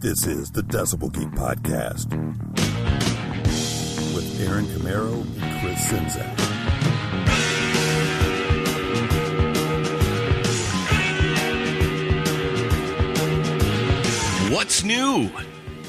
This is the Decibel Geek Podcast with Aaron Camaro and Chris Czynszak. What's new?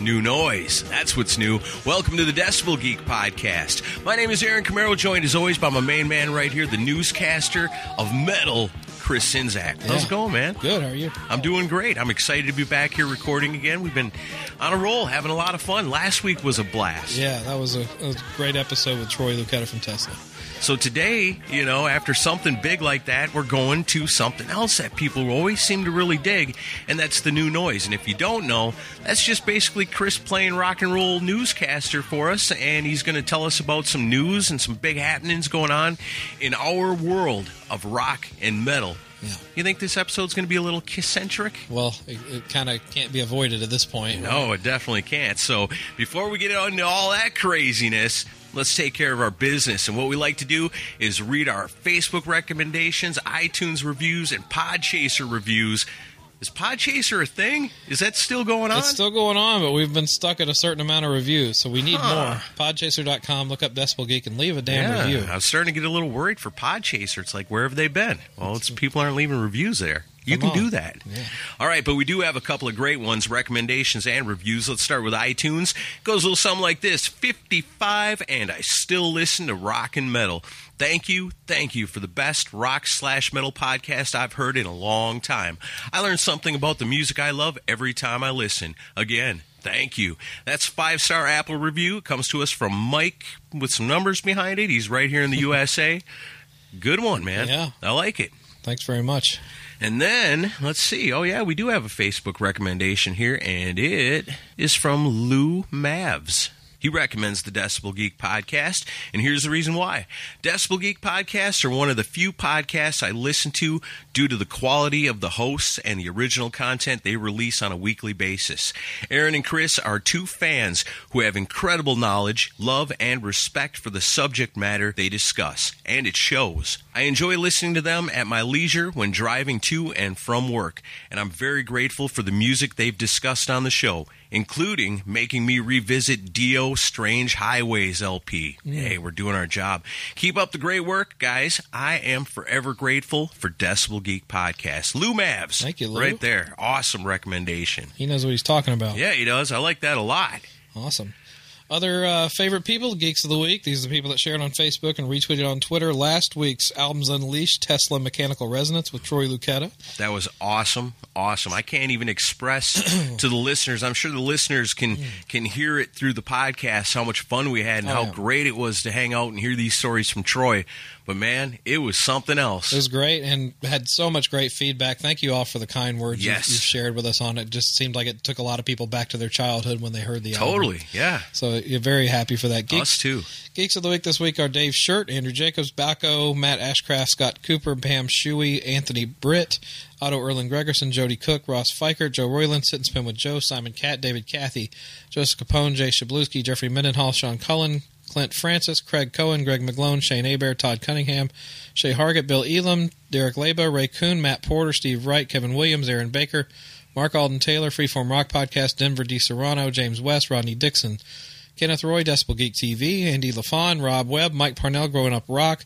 New noise. That's what's new. Welcome to the Decibel Geek Podcast. My name is Aaron Camaro, joined as always by my main man right here, the newscaster of metal, Chris Czynszak. How's Yeah. it going, man? Good. How are you? I'm doing great. I'm excited to be back here recording again. We've been on a roll, having a lot of fun. Last week was a blast. Yeah, that was a, that was a great episode with Troy Luccketta from Tesla. So today, you know, after something big like that, we're going to something else that people always seem to really dig, and that's the new noise. And if you don't know, that's just basically Chris playing rock and roll newscaster for us, and he's going to tell us about some news and some big happenings going on in our world of rock and metal. Yeah. You think this episode's going to be a little kiss-centric? Well, it, it kind of can't be avoided at this point. No, it definitely can't. So before we get into all that craziness, let's take care of our business. And what we like to do is read our Facebook recommendations, iTunes reviews, and Podchaser reviews. Is Podchaser a thing? Is that still going on? It's still going on, but we've been stuck at a certain amount of reviews, so we need Huh. more. Podchaser.com, look up Decibel Geek, and leave a damn yeah, review. I was starting to get a little worried for Podchaser. It's like, where have they been? Well, it's people aren't leaving reviews there. You Come can on. do that. Yeah. All right, but we do have a couple of great ones, recommendations and reviews. Let's start with iTunes. It Goes a little something like this 55, and I still listen to rock and metal. Thank you, thank you for the best rock slash metal podcast I've heard in a long time. I learn something about the music I love every time I listen. Again, Thank you. That's five star Apple review. It comes to us from Mike with some numbers behind it. He's right here in the USA. Good one, man. Yeah. I like it. Thanks very much. And then, let's see. Oh, yeah, we do have a Facebook recommendation here, and it is from Lou Mavs. He recommends the Decibel Geek podcast, and here's the reason why. Decibel Geek podcasts are one of the few podcasts I listen to due to the quality of the hosts and the original content they release on a weekly basis. Aaron and Chris are two fans who have incredible knowledge, love, and respect for the subject matter they discuss, and it shows. I enjoy listening to them at my leisure when driving to and from work, and I'm very grateful for the music they've discussed on the show, including making me revisit Dio Strange Highways LP. Hey, we're doing our job. Keep up the great work, guys. I am forever grateful for Decibel Geek Podcast. Lou Mavs. Thank you, Lou. Right there. Awesome recommendation. He knows what he's talking about. Yeah, he does. I like that a lot. Awesome. Other uh, favorite people, Geeks of the Week. These are the people that shared on Facebook and retweeted on Twitter last week's Albums Unleashed Tesla Mechanical Resonance with Troy Luccketta. That was awesome, awesome. I can't even express to the listeners. I'm sure the listeners can can hear it through the podcast how much fun we had and Oh, how yeah. great it was to hang out and hear these stories from Troy. But man, it was something else. It was great and had so much great feedback. Thank you all for the kind words Yes. you've, you've shared with us on it. Just seemed like it took a lot of people back to their childhood when they heard the album. totally, yeah. So you're very happy for that. Geeks, Us too. Geeks of the Week this week are Dave Shirt, Andrew Jacobs, Balco, Matt Ashcraft, Scott Cooper, Pam Shuey, Anthony Britt, Otto Erlin Gregerson, Jody Cook, Ross Fiker, Joe Royland, Sit and Spin with Joe, Simon Cat, David Cathy, Joseph Capone, Jay Shabluski, Jeffrey Mendenhall, Sean Cullen, Clint Francis, Craig Cohen, Greg McGlone, Shane Aber, Todd Cunningham, Shay Hargett, Bill Elam, Derek Leba, Ray Kuhn, Matt Porter, Steve Wright, Kevin Williams, Aaron Baker, Mark Alden Taylor, Freeform Rock Podcast, Denver D. Serrano, James West, Rodney Dixon, Kenneth Roy, Decibel Geek TV, Andy LaFon, Rob Webb, Mike Parnell, Growing Up Rock,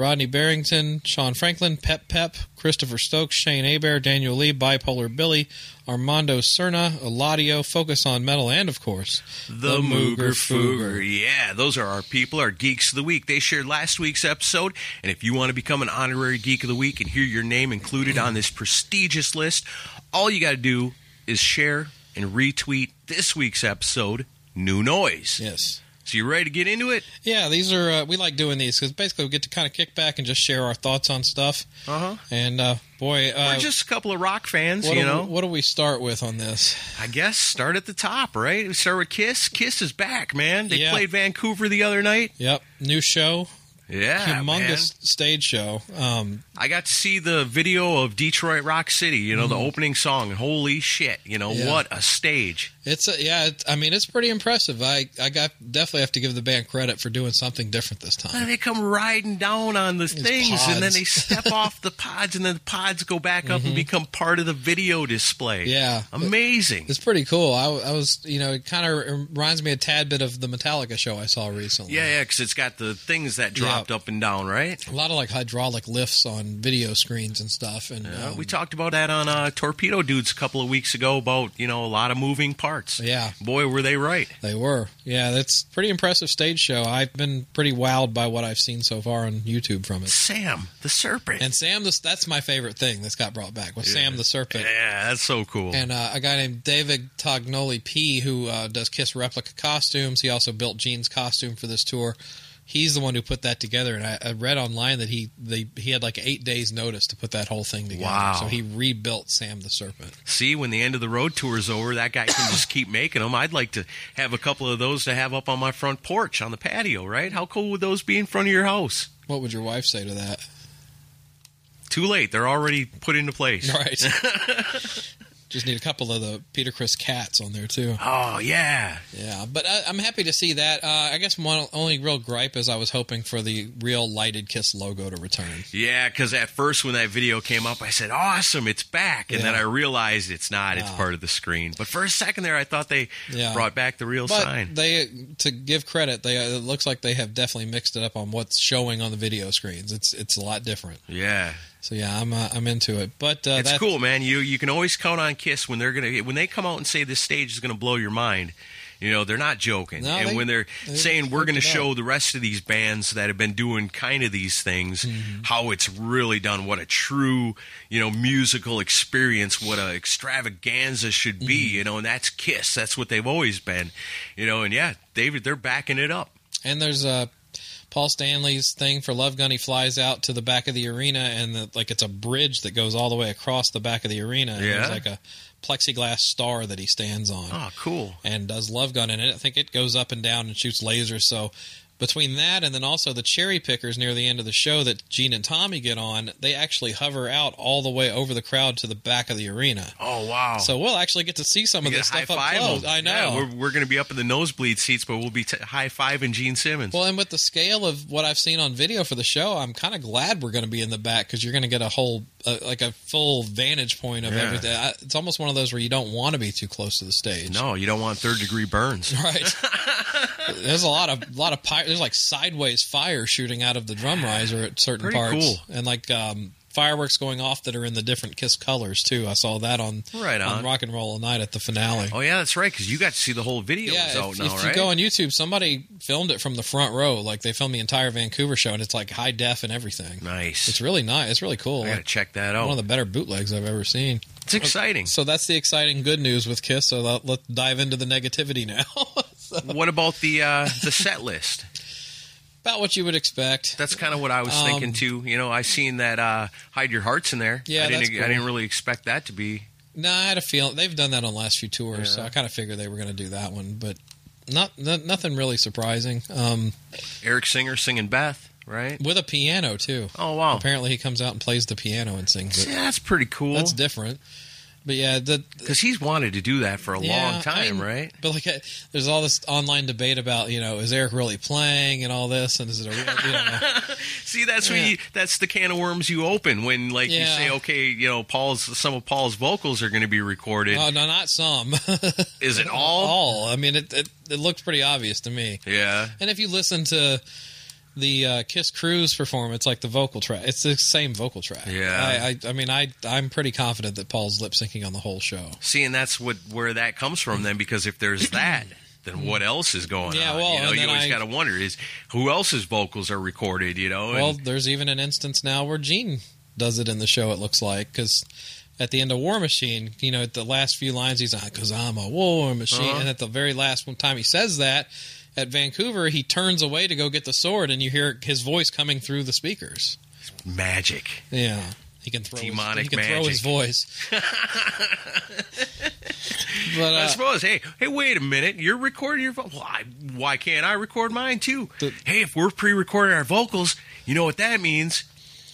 Rodney Barrington, Sean Franklin, Pep Pep, Christopher Stokes, Shane Aber, Daniel Lee, Bipolar Billy, Armando Cerna, Eladio, Focus on Metal, and of course, The Mooger Fooger. Yeah, those are our people, our Geeks of the Week. They shared last week's episode, and if you want to become an honorary Geek of the Week and hear your name included on this prestigious list, all you got to do is share and retweet this week's episode, New Noise. Yes. So you ready to get into it? Yeah, these are uh, we like doing these because basically we get to kind of kick back and just share our thoughts on stuff. Uh huh. And uh, boy, uh, We're just a couple of rock fans, you know. we, what do we start with on this? I guess start at the top, right? We start with Kiss. Kiss is back, man. They Yeah. played Vancouver the other night. Yep, new show, Yeah, humongous man. stage show. Um, I got to see the video of Detroit Rock City, you know, the opening song, holy shit, you know, Mm-hmm. Yeah. what a stage. it's a, yeah, it, I mean it's pretty impressive. I I got definitely have to give the band credit for doing something different this And time. they come riding down on the things, and then they step off the pods, and then the pods go back up and become part of the video display. Mm-hmm. Yeah. Amazing. It's pretty cool. I, I was, you know, it kind of reminds me a tad bit of the Metallica show I saw recently. Yeah, yeah, because it's got the things that up and down, right? a lot of like hydraulic lifts on video screens and stuff. And Uh, um, we talked about that on uh, Torpedo Dudes a couple of weeks ago about, you know, a lot of moving parts. Yeah. Boy, were they right. They were. Yeah, that's pretty impressive stage show. I've been pretty wowed by what I've seen so far on YouTube from it. Sam, the serpent. And Sam, this, that's my favorite thing that's got brought back was Sam the Serpent. yeah, that's so cool. And uh, a guy named David Tognoli P, who uh, does Kiss replica costumes. He also built Gene's costume for this tour. He's the one who put that together, and I, I read online that he they, he had like eight days' notice to put that whole thing together. Wow. So he rebuilt Sam the Serpent. See, when the end of the road tour is over, that guy can just keep making them. I'd like to have a couple of those to have up on my front porch on the patio, right? How cool would those be in front of your house? What would your wife say to that? Too late. They're already put into place. Right. Just need a couple of the Peter Criss cats on there too. Oh, yeah. Yeah, but I, I'm happy to see that. Uh, I guess one only real gripe is I was hoping for the real lighted Kiss logo to return. Yeah, because at first when that video came up, I said, awesome, it's back. And then I realized it's not. It's part of the screen. But for a second there, I thought they Yeah. brought back the real But sign. they, to give credit, they it looks like they have definitely mixed it up on what's showing on the video screens. It's it's a lot different. yeah. So yeah, I'm uh, I'm into it. But uh, It's cool, man. You you can always count on Kiss when they're gonna when they come out and say this stage is gonna blow your mind. You know they're not joking, No, and they- when they're they saying we're going to show out. the rest of these bands that have been doing kind of these things Mm-hmm. how it's really done, what a true you know musical experience, what a extravaganza should be, Mm-hmm. you know, and that's Kiss. That's what they've always been, you know, and yeah, David, they're backing it up. And there's uh, Paul Stanley's thing for Love Gun. He flies out to the back of the arena, and the, like it's a bridge that goes all the way across the back of the arena. And Yeah. There's like a plexiglass star that he stands on. Oh, cool. and does love gun in it. I think it goes up and down and shoots lasers. So between that and then also the cherry pickers near the end of the show that Gene and Tommy get on, they actually hover out all the way over the crowd to the back of the arena. Oh wow. So we'll actually get to see some of You this stuff up close. them. I know. Yeah, we're we're going to be up in the nosebleed seats, but we'll be t- high fiving Gene Simmons. well, and with the scale of what I've seen on video for the show, I'm kind of glad we're going to be in the back because you're going to get a whole, uh, like a full vantage point of Yeah. everything. I, it's almost one of those where you don't want to be too close to the stage. no, you don't want third degree burns. Right. there's a lot of lot of pi- there's like sideways fire shooting out of the drum riser at certain Pretty parts, cool. and like um, fireworks going off that are in the different Kiss colors too. I saw that on Right on. Rock and Roll All Night at the finale. Oh yeah, that's right. Because you got to see the whole video yeah, if, now, if right? you go on YouTube, somebody filmed it from the front row. Like they filmed the entire Vancouver show, and it's like high def and everything. nice. It's really nice. It's really cool. I got to Like, check that out. one of the better bootlegs I've ever seen. it's exciting. So that's the exciting good news with Kiss. So let, let's dive into the negativity now. what about the uh, the set list? About what you would expect. That's kind of what I was Um, thinking too. You know, I seen that uh, hide your hearts in there. Yeah, I didn't. that's I didn't really expect that to be. No, I had a feeling they've done that on the last few tours, so I kind of figured they were going to do that one, but not, n- nothing really surprising. Um, Eric Singer singing Beth, right? with a piano too. Oh wow, Apparently, he comes out and plays the piano and sings yeah, that's pretty cool. That's different. But yeah, because he's wanted to do that for a yeah, long time, I mean, right? But like, uh, there's all this online debate about you know is Eric really playing and all this, and is it a real? You know, See, that's Yeah. you, that's the can of worms you open when, like, you say, okay, you know, Paul's some of Paul's vocals are going to be recorded. oh no, not some. Is it all? all? I mean, it, it it looks pretty obvious to me. Yeah. And if you listen to, the uh, Kiss Cruise performance, like the vocal track, it's the same vocal track. Yeah. I, I, I mean, I, I'm pretty confident that Paul's lip syncing on the whole show. See, and that's what where that comes from then, because if there's that, then what else is going Yeah, on? well, you know, you always got to wonder is who else's vocals are recorded. You know, Well, and, there's even an instance now where Gene does it in the show. It looks like because at the end of War Machine, you know, at the last few lines, he's like, "Cause I'm a war machine," Uh-huh. and at the very last one time he says that. At Vancouver, he turns away to go get the sword, and you hear his voice coming through the speakers. magic. Yeah, he can throw. Demonic his, he can throw his voice. but I uh, suppose. Hey, hey, wait a minute. You're recording your vocals. Why, why can't I record mine too? The- hey, if we're pre-recording our vocals, you know what that means?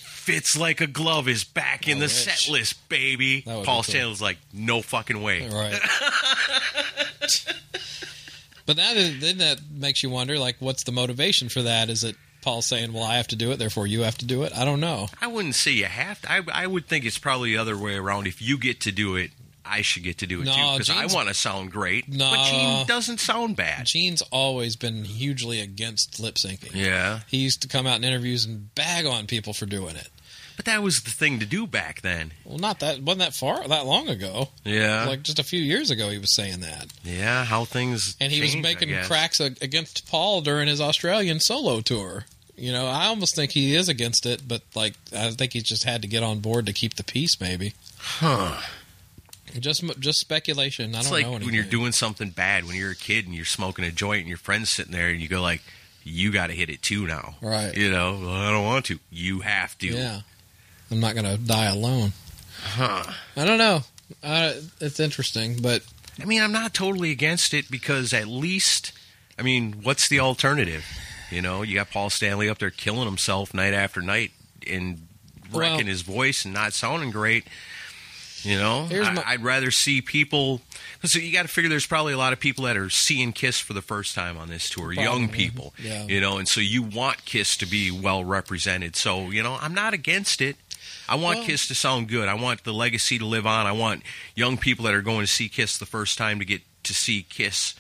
Fits like a glove is back in the wish. set list, baby. Paul cool. Stanley's like, no fucking way. Right. but that is, then that makes you wonder, like, what's the motivation for that? Is it Paul saying, "Well, I have to do it, therefore you have to do it"? I don't know. I wouldn't say you have to. I, I would think it's probably the other way around. If you get to do it, I should get to do it No, too because I want to sound great. No. But Gene doesn't sound bad. Gene's always been hugely against lip syncing. Yeah, He used to come out in interviews and bag on people for doing it. But that was the thing to do back then. Well, not that wasn't that far that long ago. Yeah, Like just a few years ago, he was saying that, yeah. How things and he was change, making cracks against Paul during his Australian solo tour. You know, I almost think he is against it, but like I think he just had to get on board to keep the peace. Maybe Huh. just just speculation. I It's don't like know when you're doing something bad when you're a kid and you're smoking a joint and your friend's sitting there and you go like, "You got to hit it too now." Right. You know, well, I don't want to. You have to. Yeah, I'm not going to die alone. Huh. I don't know. Uh, it's interesting, but I mean, I'm not totally against it because at least, I mean, what's the alternative? You know, you got Paul Stanley up there killing himself night after night and wrecking Well- his voice and not sounding great. You know, I, my- I'd rather see people. So you got to figure there's probably a lot of people that are seeing Kiss for the first time on this tour, young people. yeah. You know, and so you want Kiss to be well represented. So you know, I'm not against it. I want Well- Kiss to sound good. I want the legacy to live on. I want young people that are going to see Kiss the first time to get to see Kiss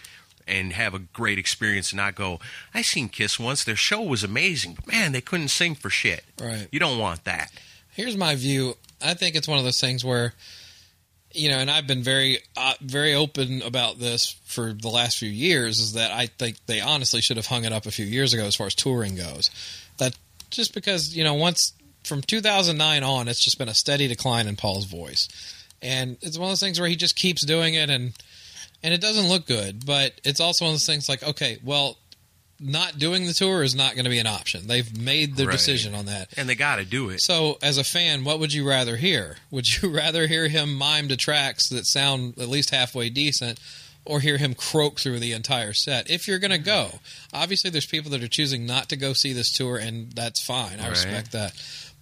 and have a great experience and not go, I seen Kiss once. Their show was amazing, but man, they couldn't sing for shit. right. You don't want that. Here's my view. I think it's one of those things where, you know, and I've been very, uh, very open about this for the last few years. Is that I think they honestly should have hung it up a few years ago as far as touring goes. That just because you know once from 2009 on, it's just been a steady decline in Paul's voice, and it's one of those things where he just keeps doing it and and it doesn't look good. But it's also one of those things like, okay, well. Not doing the tour is not going to be an option. They've made their Right. decision on that. And they got to do it. So, as a fan, what would you rather hear? Would you rather hear him mime to tracks that sound at least halfway decent, or hear him croak through the entire set? If you're going to go, mm-hmm. obviously, there's people that are choosing not to go see this tour, and that's fine. I Right. respect that.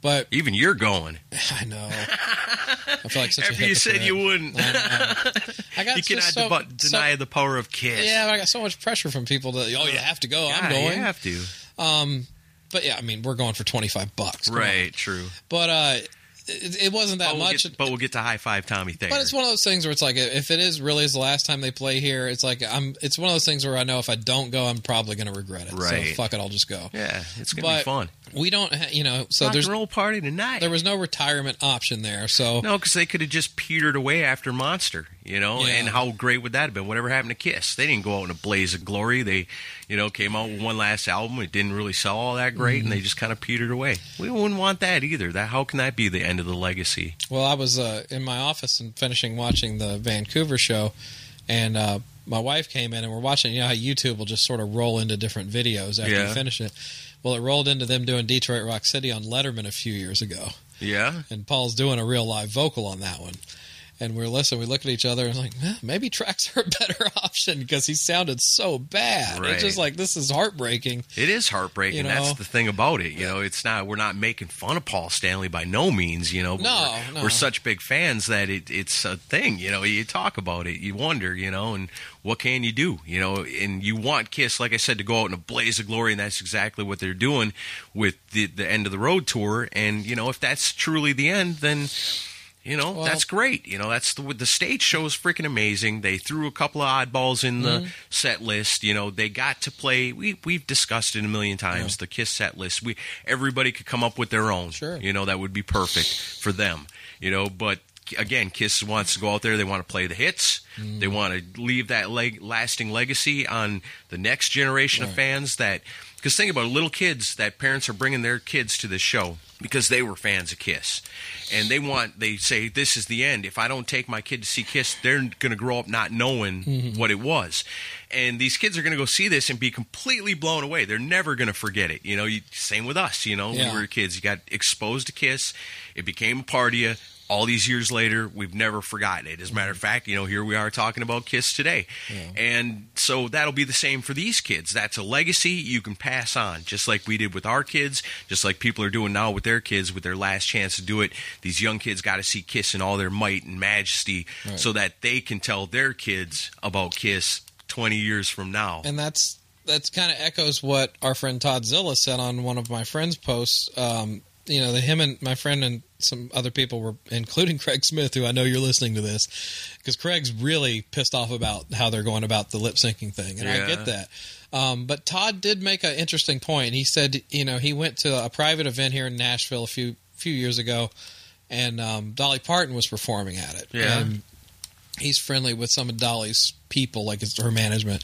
But Even you're going. I know, I feel like such a After you said you wouldn't. I. I got you cannot so, debu- so- deny the power of Kiss. yeah, I got so much pressure from people that oh, you have to go. I'm going. You have to. Um, but yeah, I mean, we're going for twenty five bucks, Come on. Right, true. But uh, it, it wasn't that But we'll, much. get, but we'll get to high five Tommy Thayer. But it's one of those things where it's like if it is really is the last time they play here, it's like I'm. It's one of those things where I know if I don't go, I'm probably going to regret it. Right. So fuck it, I'll just go. yeah, it's gonna But be fun. We don't, ha- you know. So Rock there's and roll party tonight. there was no retirement option there. So No, because they could have just petered away after Monster, you know. Yeah. And how great would that have been? Whatever happened to Kiss? They didn't go out in a blaze of glory. They, you know, came out with one last album. It didn't really sell all that great, and they Mm-hmm. just kind of petered away. We wouldn't want that either. That how can that be the end of the legacy? well, I was uh, in my office and finishing watching the Vancouver show, and uh, my wife came in and we're watching. You know how YouTube will just sort of roll into different videos after Yeah. you finish it. Well, it rolled into them doing Detroit Rock City on Letterman a few years ago. Yeah, and Paul's doing a real live vocal on that one. And we're listening. We look at each other and like, eh, maybe tracks are a better option because he sounded so bad. Right. It's just like this is heartbreaking. it is heartbreaking. You know? That's the thing about it. You know, it's not. We're not making fun of Paul Stanley by no means. You know, No, we're, no. we're such big fans that it, it's a thing. You know, you talk about it, you wonder. You know, and what can you do? You know, and you want Kiss, like I said, to go out in a blaze of glory, and that's exactly what they're doing with the the end of the road tour. And you know, if that's truly the end, then You know, Well- that's great. You know, that's the the stage show is freaking amazing. They threw a couple of oddballs in Mm-hmm. the set list. You know, they got to play. We we've discussed it a million times. The Kiss set list. We everybody could come up with their own. Sure. You know, that would be perfect for them. You know, but again, Kiss wants to go out there. They want to play the hits. Mm-hmm. They want to leave that leg, lasting legacy on the next generation of fans. That because think about it, little kids that parents are bringing their kids to this show because they were fans of Kiss, and they want they say this is the end. If I don't take my kid to see Kiss, they're going to grow up not knowing Mm-hmm. what it was, and these kids are going to go see this and be completely blown away. They're never going to forget it. You know, you, same with us. You know, Yeah. we were kids. You got exposed to Kiss. It became a part of you. All these years later, we've never forgotten it. As a matter of fact, you know, here we are talking about Kiss today. And so that'll be the same for these kids. That's a legacy you can pass on, just like we did with our kids, just like people are doing now with their kids with their last chance to do it. These young kids got to see Kiss in all their might and majesty so that they can tell their kids about Kiss 20 years from now. and that's that's kind of echoes what our friend Todd Zilla said on one of my friends' posts. Um, you know, the him and my friend and some other people were, including Craig Smith, who I know you're listening to this, because Craig's really pissed off about how they're going about the lip syncing thing, and I get that. Um, but Todd did make an interesting point. He said, you know, he went to a private event here in Nashville a few few years ago, and um, Dolly Parton was performing at it. Yeah. And he's friendly with some of Dolly's people, like her management.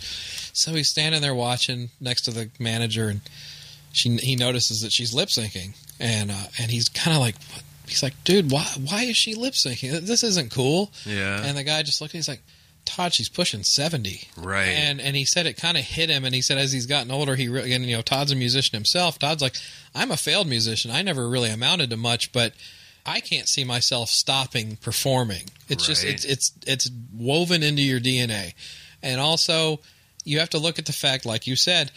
So he's standing there watching next to the manager, and she he notices that she's lip syncing, and uh, and he's kind of like, what? he's like, dude, why why is she lip syncing? This isn't cool. Yeah. And the guy just looked, at he's like. Todd, she's pushing seventy, Right. And and he said it kind of hit him, and he said as he's gotten older, he really, and you know, Todd's a musician himself. Todd's like, I'm a failed musician. I never really amounted to much, but I can't see myself stopping performing. It's just it's it's it's woven into your DNA, and also you have to look at the fact, like you said,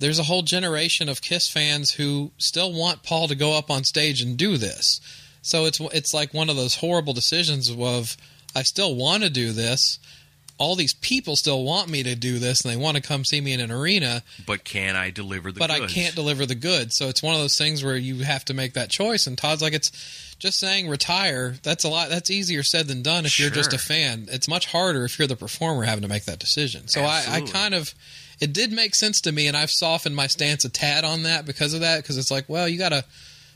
there's a whole generation of Kiss fans who still want Paul to go up on stage and do this. So it's it's like one of those horrible decisions of I still want to do this. All these people still want me to do this, and they want to come see me in an arena, but can I deliver the but goods? I can't deliver the goods. So it's one of those things where you have to make that choice. And Todd's like, it's just saying retire. That's a lot. That's easier said than done if you're just a fan. It's much harder if you're the performer having to make that decision. So I, I kind of, it did make sense to me, and I've softened my stance a tad on that because of that. Because it's like, well, you got to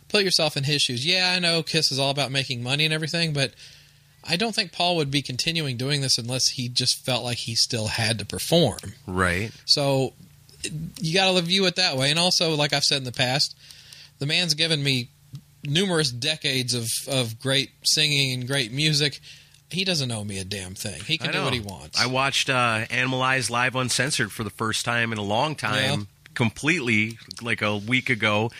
put yourself in his shoes. Yeah, I know Kiss is all about making money and everything, but. I don't think Paul would be continuing doing this unless he just felt like he still had to perform. Right. So you got to view it that way. And also, like I've said in the past, the man's given me numerous decades of, of great singing and great music. He doesn't owe me a damn thing. He can do what he wants. I watched uh, Animalize live uncensored for the first time in a long time, Yeah. completely like a week ago,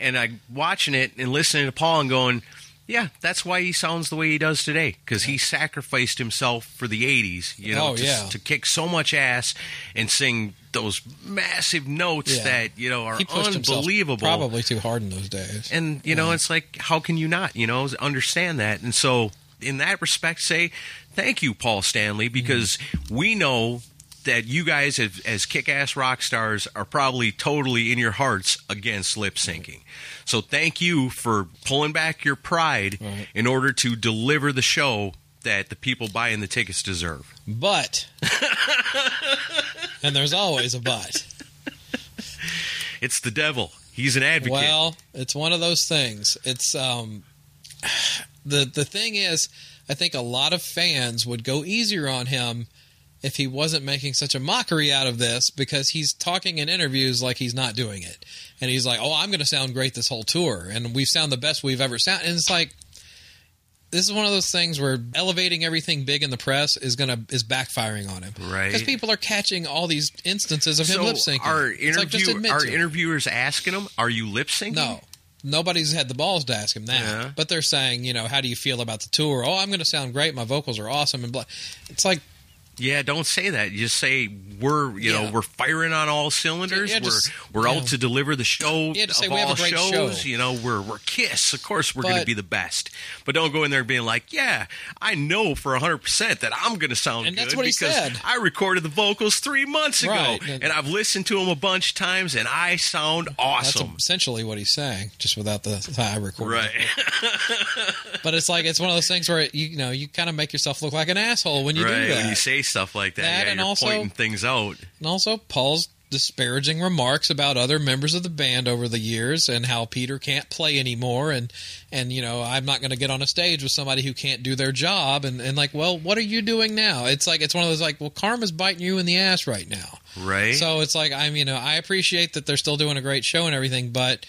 and I watching it and listening to Paul and going, "Yeah, that's why he sounds the way he does today because he sacrificed himself for the '80s, you know, Oh, to, yeah. to kick so much ass and sing those massive notes Yeah. that you know are unbelievable." probably too hard in those days. And you know, it's like, how can you not, you know, understand that? And so, in that respect, say thank you, Paul Stanley, because we know that you guys, as, as kick-ass rock stars, are probably totally in your hearts against lip syncing. So, thank you for pulling back your pride Right. in order to deliver the show that the people buying the tickets deserve. But, and there's always a but. It's the devil. He's an advocate. Well, it's one of those things. It's um the the thing is, I think a lot of fans would go easier on him if he wasn't making such a mockery out of this because he's talking in interviews like he's not doing it. And he's like, "Oh, I'm going to sound great this whole tour and we sound the best we've ever sounded." And it's like this is one of those things where elevating everything big in the press is gonna is backfiring on him, Right. Because people are catching all these instances of him so lip syncing. like, just interview, admit are interviewers asking him, are you lip syncing? No. Nobody's had the balls to ask him that. Yeah. But they're saying, you know, how do you feel about the tour? Oh, I'm going to sound great. My vocals are awesome. And blah. It's like, Yeah, don't say that. You just say we're you know we're firing on all cylinders. Yeah, we're we're yeah. out to deliver the show Yeah, just of we have a all great shows. show. You know, we're we're Kiss. Of course, we're going to be the best. But don't go in there being like, yeah, I know for hundred percent that I'm going to sound And good that's what he said. I recorded the vocals three months ago, Right. and I've listened to them a bunch of times, and I sound awesome. That's essentially what he's saying, just without the I recording. Right, But it's like it's one of those things where you, you know you kind of make yourself look like an asshole when you right. do that. When you say stuff like that, That yeah, and also- pointing things out. And also, Paul's disparaging remarks about other members of the band over the years and how Peter can't play anymore and and you know I'm not going to get on a stage with somebody who can't do their job and and like well what are you doing now it's like it's one of those like well karma's biting you in the ass right now Right. so it's like I'm you know I appreciate that they're still doing a great show and everything but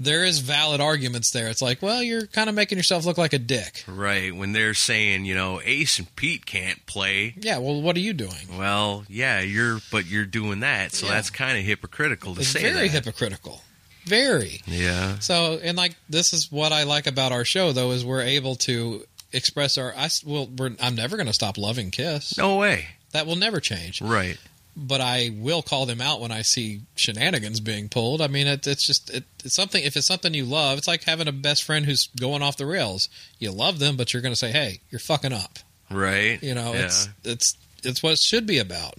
there is valid arguments there it's like well you're kind of making yourself look like a dick Right, when they're saying, you know, Ace and Pete can't play. yeah well what are you doing Well, yeah, you're, but you're doing that, so Yeah. that's kind of hypocritical to it's say very that. hypocritical very yeah, So, and like this is what I like about our show, though, is we're able to express our. I well, we're, I'm never going to stop loving Kiss. no way. That will never change. Right, But I will call them out when I see shenanigans being pulled. I mean, it, it's just it, it's something. If it's something you love, it's like having a best friend who's going off the rails. You love them, but you're going to say, "Hey, you're fucking up." right. You know, yeah. it's it's it's what it should be about.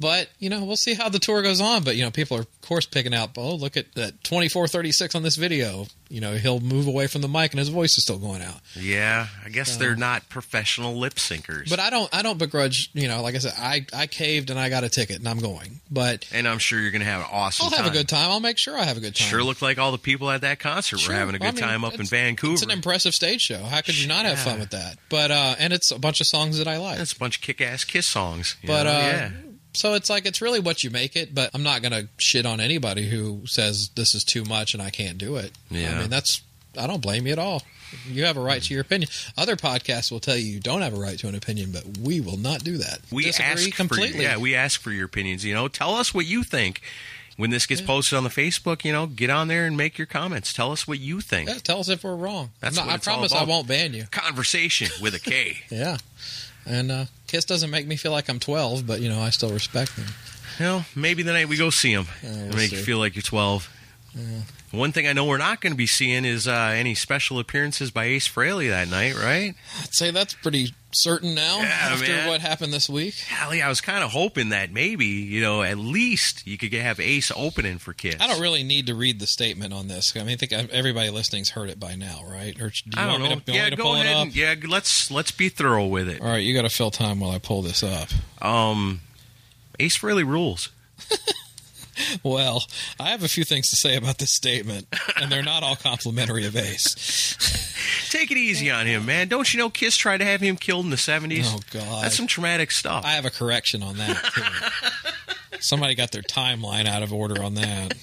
But you know, we'll see how the tour goes on. But you know, people are of course picking out. Oh, look at that twenty four thirty six on this video. You know, he'll move away from the mic and his voice is still going out. yeah. I guess they're not professional lip syncers. But I don't I don't begrudge. You know, like I said, I I caved and I got a ticket and I'm going. But and I'm sure you're going to have an awesome I'll time. have a good time. I'll make sure I have a good time. Sure looked like all the people at that concert Sure. were having a good I mean, time up in Vancouver. It's an impressive stage show. How could you not have Yeah. fun with that? But uh, and it's a bunch of songs that I like. It's a bunch of kick-ass Kiss songs. But know? uh, yeah, so it's like it's really what you make it. But I'm not going to shit on anybody who says this is too much and I can't do it. Yeah. I mean that's I don't blame you at all. You have a right to your opinion. Other podcasts will tell you you don't have a right to an opinion, but we will not do that. we Disagree ask completely. For, yeah, we ask for your opinions. You know, tell us what you think. When this gets posted on the Facebook, you know, get on there and make your comments. Tell us what you think. Yeah, tell us if we're wrong. That's No, what I promise I won't ban you. Conversation with a K. Yeah. And uh, Kiss doesn't make me feel like I'm 12, but you know I still respect them. Well, maybe the night we go see them, Yeah, we'll make you feel like you're 12. One thing I know we're not going to be seeing is uh, any special appearances by Ace Frehley that night, right? I'd say that's pretty certain now Yeah, after man. what happened this week. Golly, I was kind of hoping that maybe, you know, at least you could have Ace opening for Kiss. I don't really need to read the statement on this. I mean, I think everybody listening's heard it by now, right? Or do you I don't know. me to, yeah, me to go pull ahead. it up? And, yeah, let's let's be thorough with it. All right, you got to fill time while I pull this up. Um, Ace really rules. Well, I have a few things to say about this statement, and they're not all complimentary of Ace. Take it easy on him, man. Don't you know Kiss tried to have him killed in the 70s? Oh, God. That's some traumatic stuff. I have a correction on that, too. Somebody got their timeline out of order on that.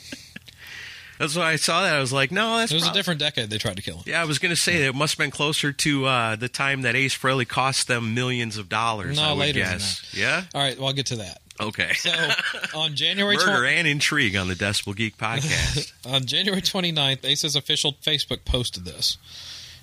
That's why I saw that. I was like, no, that's It was a different decade they tried to kill him. Yeah, I was going to say that it must have been closer to uh, the time that Ace Frehley cost them millions of dollars. No, I later than guess. Yeah. All right, well, I'll get to that. Okay. So, on January Murder 20- and intrigue on the Decibel Geek podcast. On January 29th, Ace's official Facebook posted this.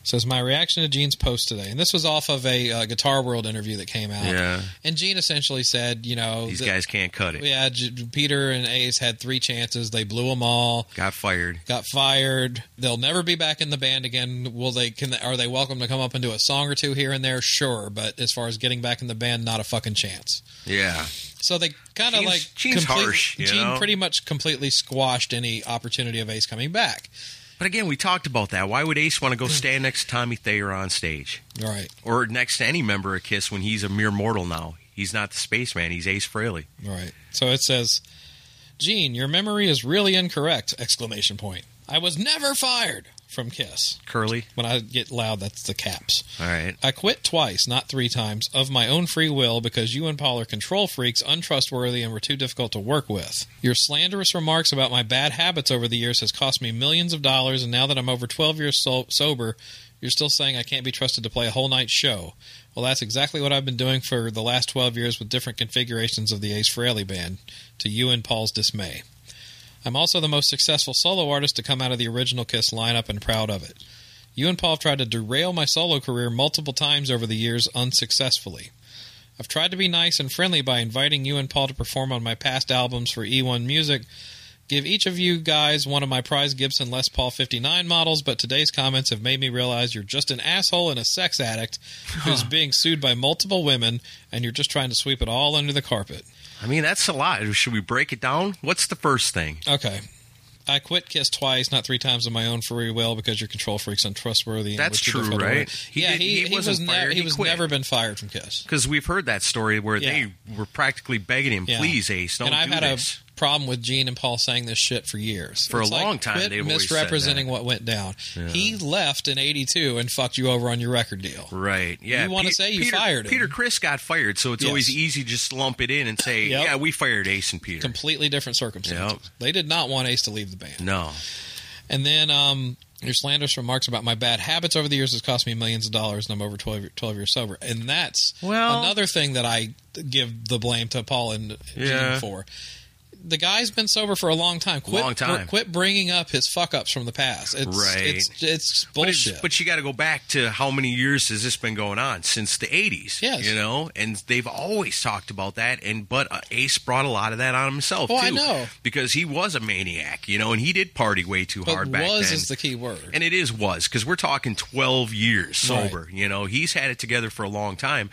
It says, My reaction to Gene's post today. And this was off of a uh, Guitar World interview that came out. yeah, And Gene essentially said, you know, these that- guys can't cut it. yeah, J- Peter and Ace had three chances. They blew them all. Got fired. Got fired. They'll never be back in the band again. Will they? Can they, are they welcome to come up and do a song or two here and there? Sure, but as far as getting back in the band, not a fucking chance. Yeah. So they kind of like Gene's harsh, you Gene know? pretty much completely squashed any opportunity of Ace coming back. But again, we talked about that. Why would Ace want to go hmm. stand next to Tommy Thayer on stage? Right, Or next to any member of Kiss when he's a mere mortal now? He's not the spaceman. He's Ace Frehley. right. So it says, Gene, your memory is really incorrect! Exclamation point. I was never fired from Kiss. Curly. When I get loud, that's the caps. All right. I quit twice, not three times, of my own free will because you and Paul are control freaks, untrustworthy, and were too difficult to work with. Your slanderous remarks about my bad habits over the years has cost me millions of dollars, and now that I'm over 12 years so- sober, you're still saying I can't be trusted to play a whole night show. Well, that's exactly what I've been doing for the last 12 years with different configurations of the Ace Frehley band, to you and Paul's dismay. I'm also the most successful solo artist to come out of the original Kiss lineup and proud of it. You and Paul have tried to derail my solo career multiple times over the years unsuccessfully. I've tried to be nice and friendly by inviting you and Paul to perform on my past albums for E1 Music. Give each of you guys one of my prized Gibson Les Paul 59 models, but today's comments have made me realize you're just an asshole and a sex addict who's being sued by multiple women, and you're just trying to sweep it all under the carpet. I mean, that's a lot. Should we break it down? What's the first thing? Okay. I quit Kiss twice, not three times on my own free will because your control freak's untrustworthy. That's true, right? He yeah, he, he he was never he, he was quit. never been fired from Kiss. Because we've heard that story where Yeah. they were practically begging him. "Please, Ace, don't and I've do had this." Problem with Gene and Paul saying this shit for years. For a like, long time, quit they've always said misrepresenting what went down. He left in '82 and fucked you over on your record deal. Right. Yeah. You wanna say you Peter, fired him. Peter Criss got fired, so it's Yes. always easy to just lump it in and say, Yep. "Yeah, we fired Ace and Peter." Completely different circumstances. Yep. They did not want Ace to leave the band. no. And then um, your slanderous remarks about my bad habits over the years has cost me millions of dollars, and I'm over 12, 12 years sober. And that's Well- another thing that I give the blame to Paul and Yeah. Gene for. The guy's been sober for a long time. Quit, Long time. Quit bringing up his fuck ups from the past. It's, Right. It's, it's But, it's- bullshit. but you got to go back to how many years has this been going on since the '80s? Yes. you know, and they've always talked about that. And but uh, Ace brought a lot of that on himself Oh, too. I know. because he was a maniac, you know, and he did party way too But hard back then. was is the key word. And it is was because we're talking 12 years sober. You know, he's had it together for a long time.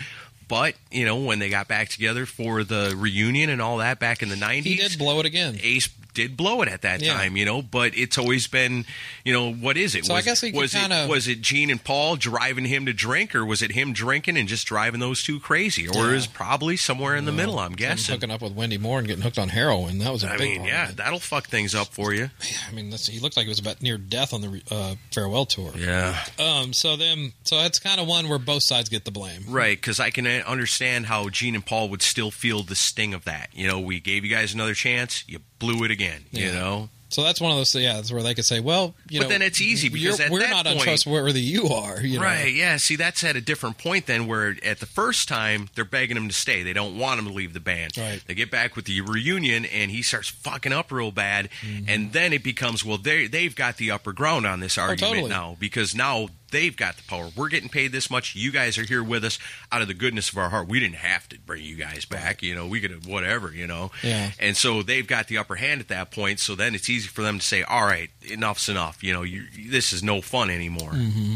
But, you know, when they got back together for the reunion and all that back in the 90s, he did blow it again. Ace did blow it at that Yeah. time, you know, but it's always been, you know, what is it? So I was, guess we was it kinda- was it Gene and Paul driving him to drink, or was it him drinking and just driving those two crazy, or Yeah. is probably somewhere in the middle? I'm guessing. hooking up with Wendy Moore and getting hooked on heroin. That was a I big mean, yeah, that'll fuck things up for you. I mean, that's, he looked like he was about near death on the uh, farewell tour. Yeah. Um, so then, so that's kind of one where both sides get the blame. Right, because I can uh, understand how Gene and Paul would still feel the sting of that. You know, we gave you guys another chance, you blew it again. You know, So that's one of those, yeah, that's where they could say, well, you But know, then it's easy because at we're not point- untrustworthy. You are, you know. right? Yeah. See, that's at a different point than where at the first time they're begging him to stay, they don't want him to leave the band. Right. They get back with the reunion, and he starts fucking up real bad, Mm-hmm. and then it becomes well, they they've got the upper ground on this argument Oh, totally. now because now. They've got the power. We're getting paid this much. You guys are here with us out of the goodness of our heart. We didn't have to bring you guys back. You know, we could have whatever. You know, Yeah. and so they've got the upper hand at that point. So then it's easy for them to say, "All right, enough's enough." You know, you, this is no fun anymore. Mm-hmm.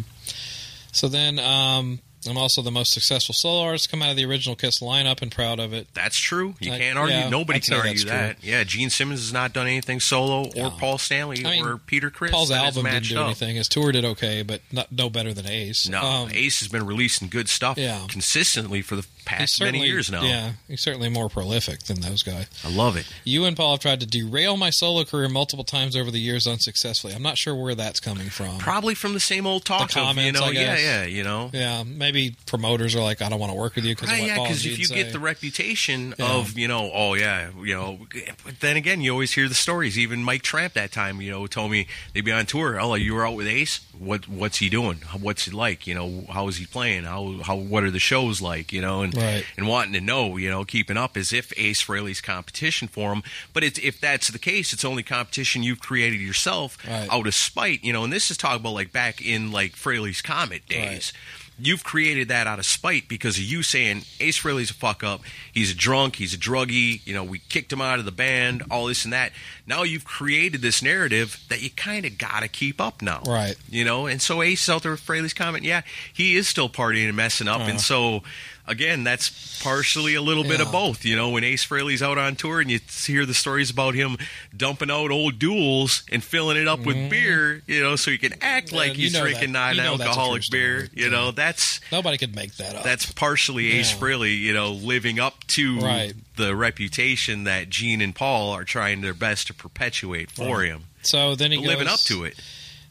So then, um, I'm also the most successful solo artist come out of the original Kiss lineup and proud of it. That's true. You I- can't argue. yeah, Nobody I'd can argue that's true. that. Yeah, Gene Simmons has not done anything solo, or Yeah. Paul Stanley, I mean, or Peter Criss. Paul's album didn't do up. anything. His tour did okay, but not no better than Ace. No, Um, Ace has been releasing good stuff Yeah. consistently for the past many years now. Yeah, he's certainly more prolific than those guys. I love it. You and Paul have tried to derail my solo career multiple times over the years unsuccessfully. I'm not sure where that's coming from. Probably from the same old talk The of you comments, know, I yeah, guess. yeah, you know. yeah, maybe promoters are like, I don't want to work with you because Right, yeah, because if you say. get the reputation Yeah. of, you know, oh yeah, you know, but then again, you always hear the stories. Even Mike Tramp that time, you know, told me they'd be on tour. Oh, you were out with Ace. What what's he doing? What's he like? You know, how is he playing? How how what are the shows like? You know, and Right. and wanting to know, you know, keeping up as if Ace Frehley's competition for him. But it's, if that's the case, it's only competition you've created yourself Right. out of spite. You know, and this is talking about like back in like Frehley's Comet days. You've created that out of spite because of you saying Ace Frehley's a fuck up. He's a drunk. He's a druggie. You know, we kicked him out of the band. All this and that. Now you've created this narrative that you kind of got to keep up now. Right. You know, and so Ace is out there with Frehley's Comet. Yeah, he is still partying and messing up, Uh-huh. and so again, that's partially a little bit of both. You know, when Ace Frehley's out on tour and you hear the stories about him dumping out O'Doul's and filling it up with beer, you know, so he can act Yeah, like Mm-hmm. he's drinking know non-alcoholic beer. You know, that's Nobody could make that up. that's partially Ace Yeah. Frehley, you know, living up to Right. the reputation that Gene and Paul are trying their best to perpetuate for Right. him. so then he Living goes, up to it.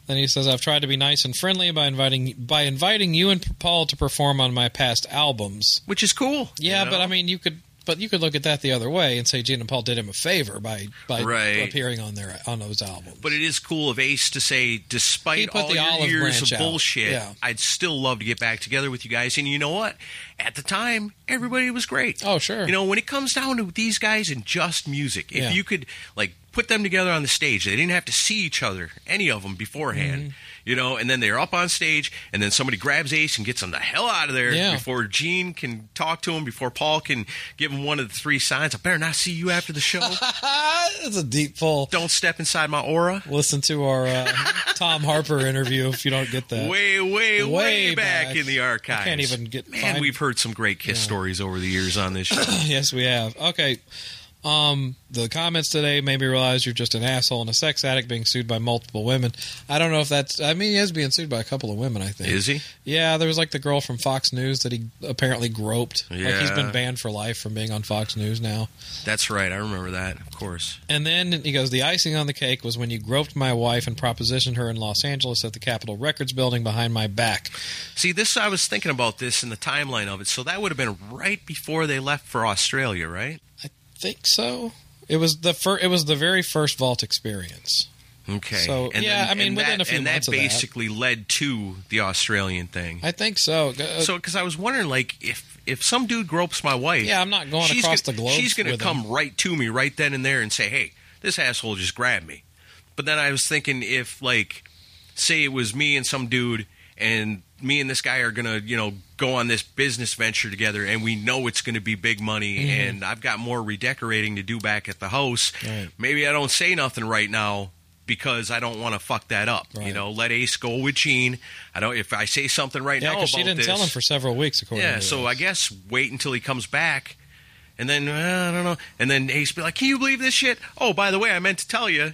Then he says, "I've tried to be nice and friendly by inviting by inviting you and Paul to perform on my past albums." Which is cool. Yeah, you know? but I mean, you could, but you could look at that the other way and say Gene and Paul did him a favor by by Right. appearing on their on those albums. But it is cool of Ace to say, despite all the your years of out. bullshit, Yeah. I'd still love to get back together with you guys. And you know what? At the time, everybody was great. Oh, sure. You know, when it comes down to these guys and just music, if Yeah. you could like put them together on the stage, they didn't have to see each other, any of them beforehand. Mm-hmm. You know, and then they're up on stage, and then somebody grabs Ace and gets him the hell out of there Yeah. before Gene can talk to him, before Paul can give him one of the three signs. I better not see you after the show. It's a deep pull. Don't step inside my aura. Listen to our uh, Tom Harper interview if you don't get that. Way, way, way, Way back, back. in the archives. I can't even get- Man, find- we've heard some great Kiss stories over the years on this show. yes, we have. Okay. Um, the comments today made me realize you're just an asshole and a sex addict being sued by multiple women. I don't know if that's. I mean, he is being sued by a couple of women. I think. Is he? Yeah, there was like the girl from Fox News that he apparently groped. Like he's been banned for life from being on Fox News now. That's right. I remember that, of course. And then he goes, The icing on the cake was when you groped my wife and propositioned her in Los Angeles at the Capitol Records building behind my back. See, this I was thinking about this in the timeline of it. So that would have been right before they left for Australia, right? Think so? It was the fir- It was the very first vault experience. Okay. So, and yeah, I mean, and within that, a few and months that of that. basically led to the Australian thing. I think so. Uh, so, because I was wondering, like, if if some dude gropes my wife, Yeah, I'm not going she's across gonna- the globe She's going to come him. right to me right then and there and say, "Hey, this asshole just grabbed me." But then I was thinking, if like, say it was me and some dude, and me and this guy are going to, you know, go on this business venture together, and we know it's going to be big money, Mm-hmm. and I've got more redecorating to do back at the house. Right. Maybe I don't say nothing right now. Because I don't want to fuck that up, you know. Let Ace go with Gene. I don't. If I say something right yeah, now about she didn't this, tell him for several weeks, according yeah, so this. I guess wait until he comes back, and then uh, I don't know, and then Ace be like, "Can you believe this shit?" Oh, by the way, I meant to tell you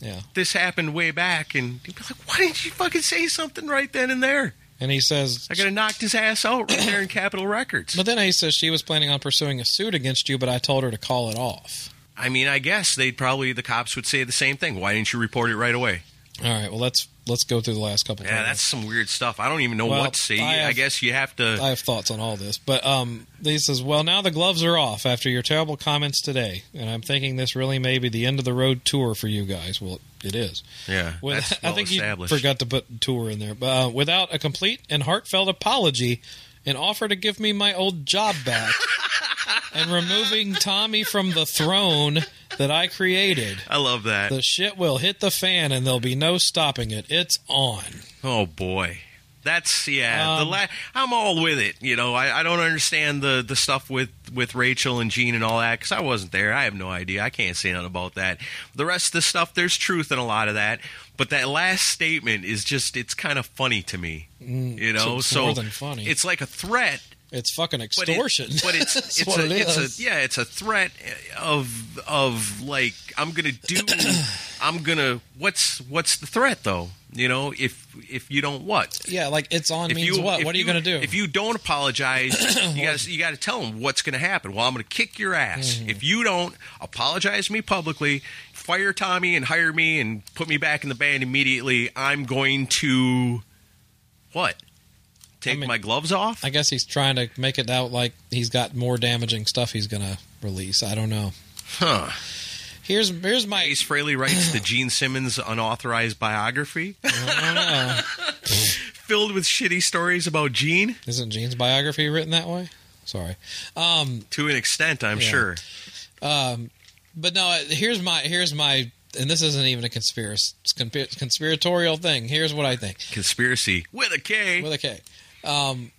Yeah. this happened way back, and he'd be like, "Why didn't you fucking say something right then and there?" And he says, I could have knocked his ass out right there in Capitol Records. but then he says she was planning on pursuing a suit against you, but I told her to call it off. I mean, I guess they'd probably the cops would say the same thing. Why didn't you report it right away? All right, well let's let's go through the last couple. Yeah, that's some weird stuff. I don't even know Well, what to say. I I, guess you have to. I have thoughts on all this, but um, he says, "Well, now the gloves are off after your terrible comments today, and I'm thinking this really may be the end of the road tour for you guys. Well, it is. yeah, With- that's I think you forgot to put tour in there, but uh, without a complete and heartfelt apology, and offer to give me my old job back, and removing Tommy from the throne that I created." I love that. The shit will hit the fan and there'll be no stopping it. It's on. Oh boy, that's yeah. the Um, la- I'm all with it. You know, I, I don't understand the the stuff with with Rachel and Gene and all that because I wasn't there. I have no idea. I can't say nothing about that. The rest of the stuff, there's truth in a lot of that. But that last statement is just it's kind of funny to me. you know, it's so than funny. it's like a threat. It's fucking But, it- extortion. but it's it's what a, it it's a yeah it's a threat of of like I'm gonna do I'm gonna what's what's the threat though you know if if you don't what Yeah, like it's on if means you, what? What are you, going to do? If you don't apologize, you got to you got to tell them what's going to happen. Well, I'm going to kick your ass Mm-hmm. if you don't apologize to me publicly. Fire Tommy and hire me and put me back in the band immediately. I'm going to what? Take I mean- my gloves off? I guess he's trying to make it out like he's got more damaging stuff he's going to release. I don't know. huh? Here's here's my Ace Frehley writes the Gene Simmons unauthorized biography I don't know. filled with shitty stories about Gene Isn't Gene's biography written that way? Sorry. Um, to an extent, I'm Yeah. sure. but no, here's my here's my and this isn't even a conspiracy conspiratorial thing. Here's what I think. Conspiracy with a K. with a K. Um,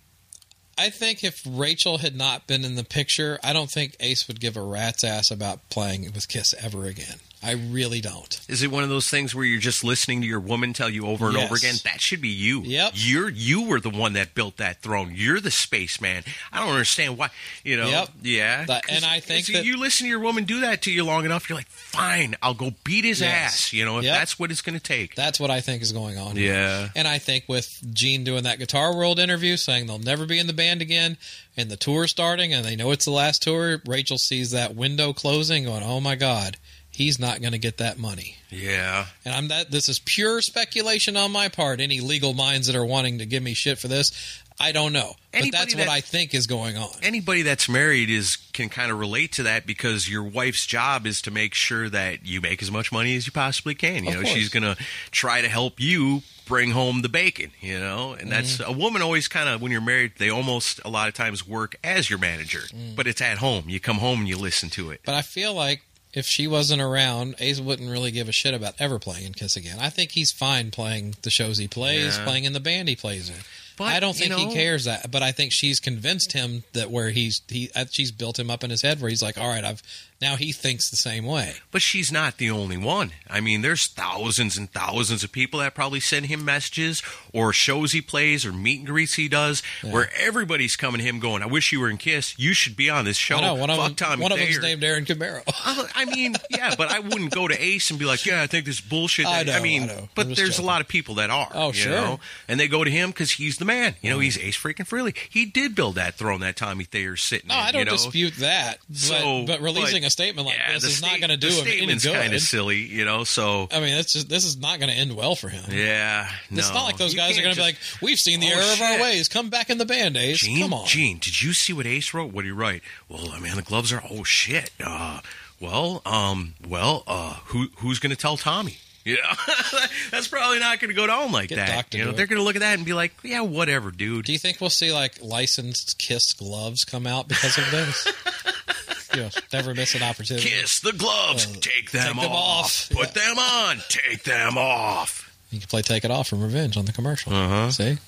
I think if Rachel had not been in the picture, I don't think Ace would give a rat's ass about playing with Kiss ever again. I really don't. Is it one of those things where you're just listening to your woman tell you over and Yes. over again? That should be you. Yep. You're you were the one that built that throne. You're the spaceman. I don't understand why. You know. Yep. Yeah. That- and I think that- you listen to your woman do that to you long enough, you're like, fine, I'll go beat his Yes. ass. You know, if Yep. that's what it's going to take. That's what I think is going on. here. Yeah. And I think with Gene doing that Guitar World interview saying they'll never be in the band again and the tour starting and they know it's the last tour, Rachel sees that window closing going, "Oh my god, he's not going to get that money." yeah. And I'm that this is pure speculation on my part. Any legal minds that are wanting to give me shit for this, I don't know. But Anybody that's what I think is going on. Anybody that's married is can kind of relate to that because your wife's job is to make sure that you make as much money as you possibly can. You Of know, course. she's going to try to help you bring home the bacon, you know? And that's Mm-hmm. a woman always kind of when you're married, they almost a lot of times work as your manager, Mm. but it's at home. You come home and you listen to it. But I feel like if she wasn't around, Ace wouldn't really give a shit about ever playing in Kiss again. I think he's fine playing the shows he plays, Yeah. playing in the band he plays in. But, I don't you think he cares that, but I think she's convinced him that where he's he uh, she's built him up in his head where he's like, all right, I've now he thinks the same way. But she's not the only one. I mean, there's thousands and thousands of people that probably send him messages or shows he plays or meet and greets he does where everybody's coming to him going, I wish you were in Kiss. You should be on this show. I know one of Fuck them, Tommy one of them's Thayer." named Aaron Camaro. I I mean, yeah, but I wouldn't go to Ace and be like, "Yeah, I think this is bullshit." I know, mean, I know. but there's joking. a lot of people that are. Oh, you sure. know? and they go to him because he's the man. You know, he's Ace freaking Frehley. He did build that throne that Tommy Thayer sitting. No, in, I don't you know? dispute that. But, So, but releasing but, a statement like yeah, this is not going to do him any good. kind of silly, you know. So I mean, that's just this is not going to end well for him. yeah, It's not like those You guys are going to be like, "We've seen the Oh, error of our ways. Come back in the band, Ace. Gene, Come on." Gene, did you see what Ace wrote? What did he write? Well, I mean, the gloves are. Oh shit. Uh, well, um, well, uh, who who's going to tell Tommy? You know, that's probably not going to go down like Get that. You know, they're going to look at that and be like, yeah, whatever, dude. Do you think we'll see like licensed Kiss gloves come out because of this? you know, never miss an opportunity. Kiss the gloves. Uh, take them, take them off. off. Put them on. Take them off. You can play "Take It Off" from Revenge on the commercial. Uh-huh. See,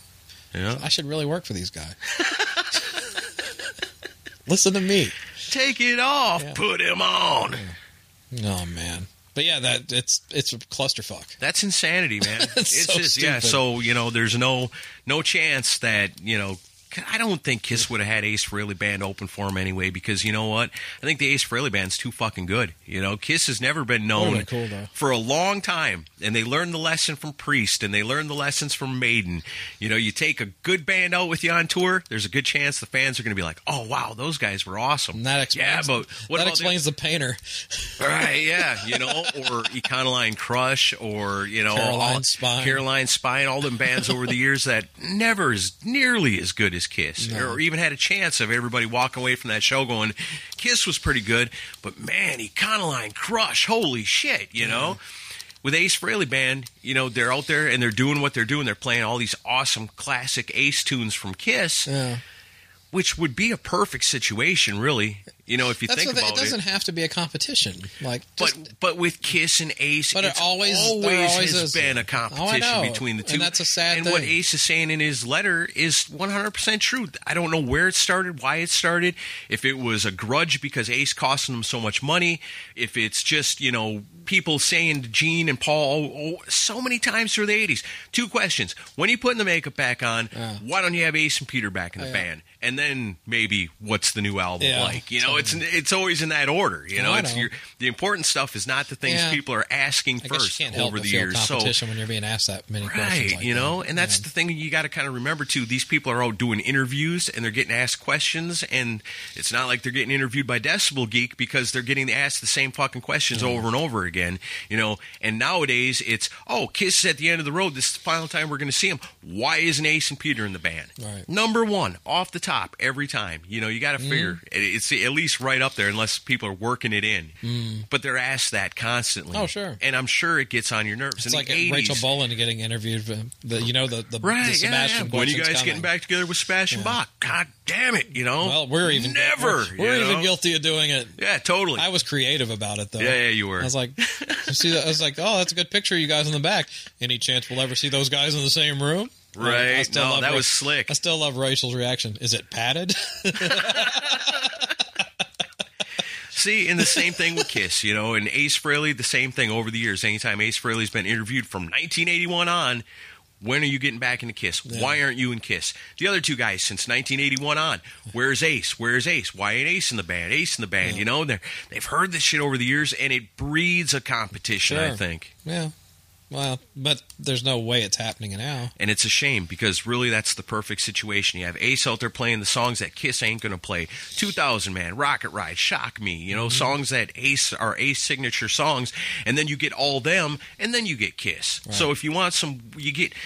Yeah. I should really work for these guys. Listen to me. Take it off. Yeah. Put him on. Oh man, but yeah, that it's it's a clusterfuck. That's insanity, man. That's it's so just yeah. So you know, there's no no chance that you know. I don't think Kiss would have had Ace Frehley band open for him anyway because you know what? I think the Ace Frehley band's too fucking good. You know, Kiss has never been known cool, for a long time, and they learned the lesson from Priest and they learned the lessons from Maiden. You know, you take a good band out with you on tour, there's a good chance the fans are going to be like, "Oh wow, those guys were awesome." And that explains. yeah, but what that about the- explains the painter. Right, yeah, you know, or Econoline Crush, or you know, Caroline all, Spine. Caroline Spine, all them bands over the years that never is nearly as good as Kiss, or even had a chance of everybody walking away from that show going, Kiss was pretty good, but man, Econoline Crush, holy shit, you know. With Ace Frehley Band, you know, they're out there and they're doing what they're doing. They're playing all these awesome classic Ace tunes from Kiss, Yeah. Which would be a perfect situation, really. You know, if you That's think about it it doesn't have to be a competition. Like, but just, but with Kiss and Ace, But it always- always, always has is. been a Oh, competition know. between the two, And that's a sad And what. Ace is saying in his letter is 100 percent true. I don't know where it started, why it started, if it was a grudge because Ace costing them so much money, if it's just you know people saying to Gene and Paul oh, oh, so many times through the 80s. Two questions: When are you putting the makeup back on? Why don't you have Ace and Peter back in the oh, Yeah. band? And then maybe what's the new album Yeah. like? You know, it's it's always in that order. You know, Oh, it's know. your the important stuff is not the things Yeah. people are asking I first you can't over the years. So when you're being asked that many questions. right, like you know, that. and that's Yeah. the thing you got to kind of remember too. These people are out doing interviews and they're getting asked questions, and it's not like they're getting interviewed by Decibel Geek because they're getting asked the same fucking questions over and over again. You know, and nowadays it's oh, Kiss is at the end of the road. This is the final time we're going to see them. Why isn't Ace and Peter in the band? Right. Number one, off the top every time. You know, you got to Mm-hmm. figure it- it's at least right up there, unless people are working it in. But they're asked that constantly. Mm. Oh, sure. And I'm sure it gets on your nerves. It's in like the 80s, Rachel Bolan getting interviewed. for The you know the the, Right, the yeah, Sebastian. yeah. When are you guys getting back together with Sebastian Bach? God damn it, you know. Well, we're even never. We're, we're even know? guilty of doing it. Yeah, totally. I was creative about it though. yeah, yeah, you were. I was like, see? I was like, oh, that's a good picture of you guys in the back. Any chance we'll ever see those guys in the same room? Right. I still No, love that Ra- was slick. I still love Rachel's reaction. Is it padded? See, and the same thing with Kiss, you know, and Ace Frehley, the same thing over the years. Anytime Ace Frehley's been interviewed from 1981 on, when are you getting back into Kiss? Why aren't you in Kiss? The other two guys since 1981 on, where's Ace? Where's Ace? Why ain't Ace in the band? Ace in the band, you know? They're, they've heard this shit over the years, and it breeds a competition, I think. yeah. Well, but there's no way it's happening now. And it's a shame because really that's the perfect situation. You have Ace out there playing the songs that Kiss ain't going to play. 2000 Man, Rocket Ride, Shock Me, you know, Mm-hmm. songs that Ace are Ace signature songs. And then you get all them and then you get Kiss. So if you want some, you get You